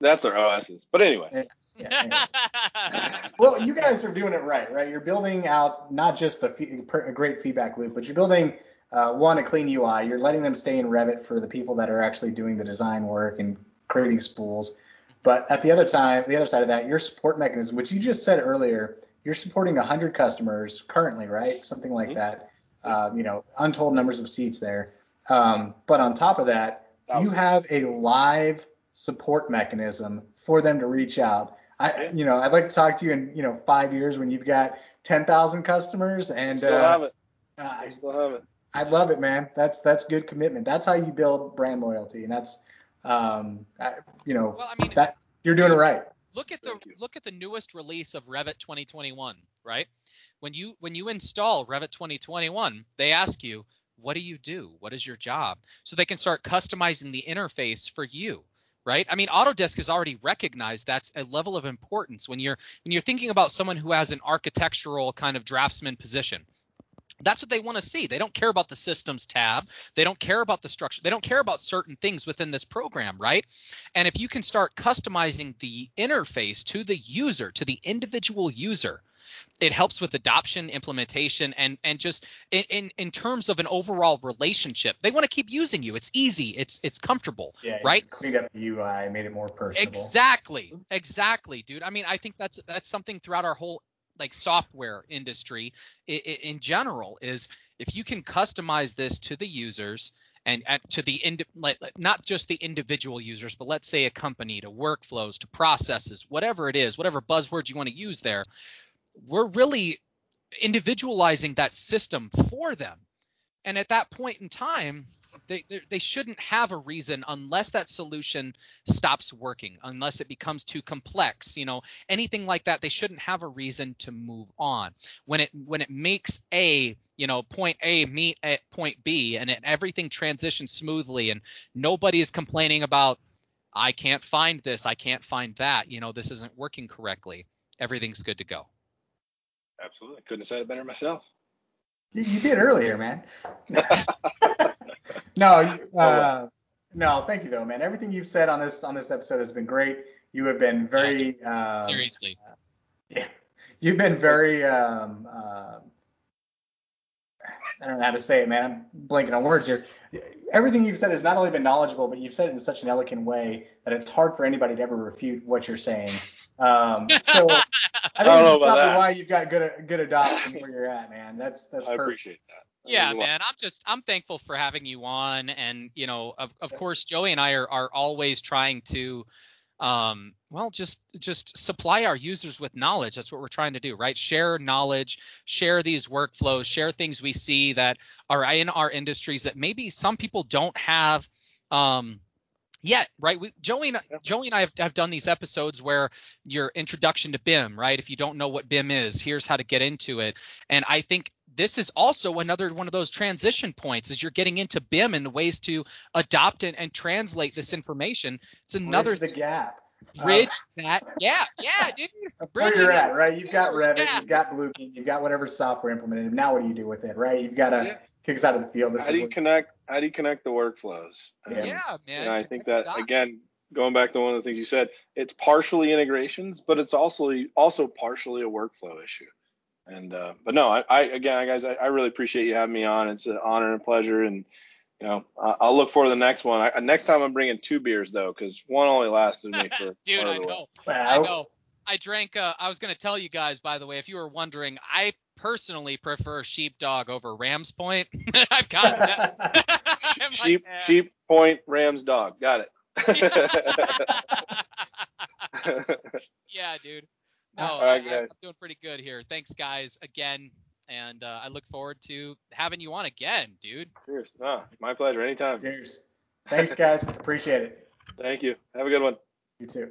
That's their OSs. But anyway, Yeah, anyways. Well, you guys are doing it right, right? You're building out not just the fe- per- a great feedback loop, but you're building uh, one a clean UI. You're letting them stay in Revit for the people that are actually doing the design work and creating spools. But at the other time, the other side of that, your support mechanism, which you just said earlier, you're supporting 100 customers currently, right? Something like Mhm. that. Uh, you know, untold numbers of seats there. Um, but on top of that, you have a live support mechanism for them to reach out. I, you know, I'd like to talk to you in, you know, five years when you've got 10,000 customers, and still uh, have it. I, Still have it. I love it, man. That's that's good commitment. That's how you build brand loyalty, and that's, um, I, you know, well, I mean, that you're doing it right. look at the look at the newest release of Revit 2021, right? When you when you install Revit 2021, they ask you, "What do you do? What is your job?" So they can start customizing the interface for you, right? I mean, Autodesk has already recognized that's a level of importance when you're when you're thinking about someone who has an architectural kind of draftsman position. That's what they want to see. They don't care about the systems tab. They don't care about the structure. They don't care about certain things within this program, right? And if you can start customizing the interface to the user, to the individual user, it helps with adoption, implementation, and and just in in, in terms of an overall relationship. They want to keep using you. It's easy. It's it's comfortable. Yeah, right? Cleaned up the UI, made it more personable. Exactly. Exactly, dude. I mean, I think that's that's something throughout our whole like software industry i- i- in general is if you can customize this to the users and, and to the ind- like, not just the individual users, but let's say a company to workflows to processes, whatever it is, whatever buzzwords you want to use there, we're really individualizing that system for them. And at that point in time, they, they they shouldn't have a reason unless that solution stops working, unless it becomes too complex, you know, anything like that. They shouldn't have a reason to move on. When it when it makes a you know point A meet at point B and it, everything transitions smoothly and nobody is complaining about I can't find this, I can't find that, you know, this isn't working correctly. Everything's good to go. Absolutely. Couldn't have said it better myself. You, you did earlier, man. no, uh, no, thank you though, man. Everything you've said on this on this episode has been great. You have been very um, Seriously. Yeah, you've been very. Um, uh, I don't know how to say it, man. I'm blanking on words here. Everything you've said has not only been knowledgeable, but you've said it in such an elegant way that it's hard for anybody to ever refute what you're saying. Um, so I think I don't know that's about probably that. why you've got good good adoption where you're at, man. That's that's I perfect. appreciate that. That Yeah, means a man. I'm just I'm thankful for having you on, and you know, of of course, Joey and I are are always trying to, um, well, just just supply our users with knowledge. That's what we're trying to do, right? Share knowledge, share these workflows, share things we see that are in our industries that maybe some people don't have. Um, yet, right? We, Joey, and, Yeah. Joey and I have, have done these episodes where your introduction to BIM, right? If you don't know what BIM is, here's how to get into it. And I think this is also another one of those transition points as you're getting into BIM and the ways to adopt and, and translate this information. It's another Bridge the gap. Uh, bridge that. Yeah, yeah, dude. where you're at, right? You've got Revit, Yeah. you've got Bluebeam, you've got whatever software implemented. Now what do you do with it, right? You've got to Yeah. Kick us out of the field. This How is do you what- connect? How do you connect the workflows? Yeah. And- Yeah, man. And I think that dots. again, going back to one of the things you said, it's partially integrations, but it's also also partially a workflow issue. And uh, but no, I, I again, guys, I, I really appreciate you having me on. It's an honor and pleasure, and you know, I- I'll look forward to the next one. I, next time I'm bringing two beers though, because one only lasted me for Dude, I the way. know. I know. I drank. Uh, I was going to tell you guys, by the way, if you were wondering, I personally prefer Sheepdog over Rams Point. I've got that. I'm like, Sheep, eh. sheep, point, Rams, dog. Got it. yeah, dude. No, All right, I, guys. I'm doing pretty good here. Thanks, guys, again, and uh, I look forward to having you on again, dude. Cheers. No, my pleasure. Anytime. Cheers. Thanks, guys. Appreciate it. Thank you. Have a good one. You too.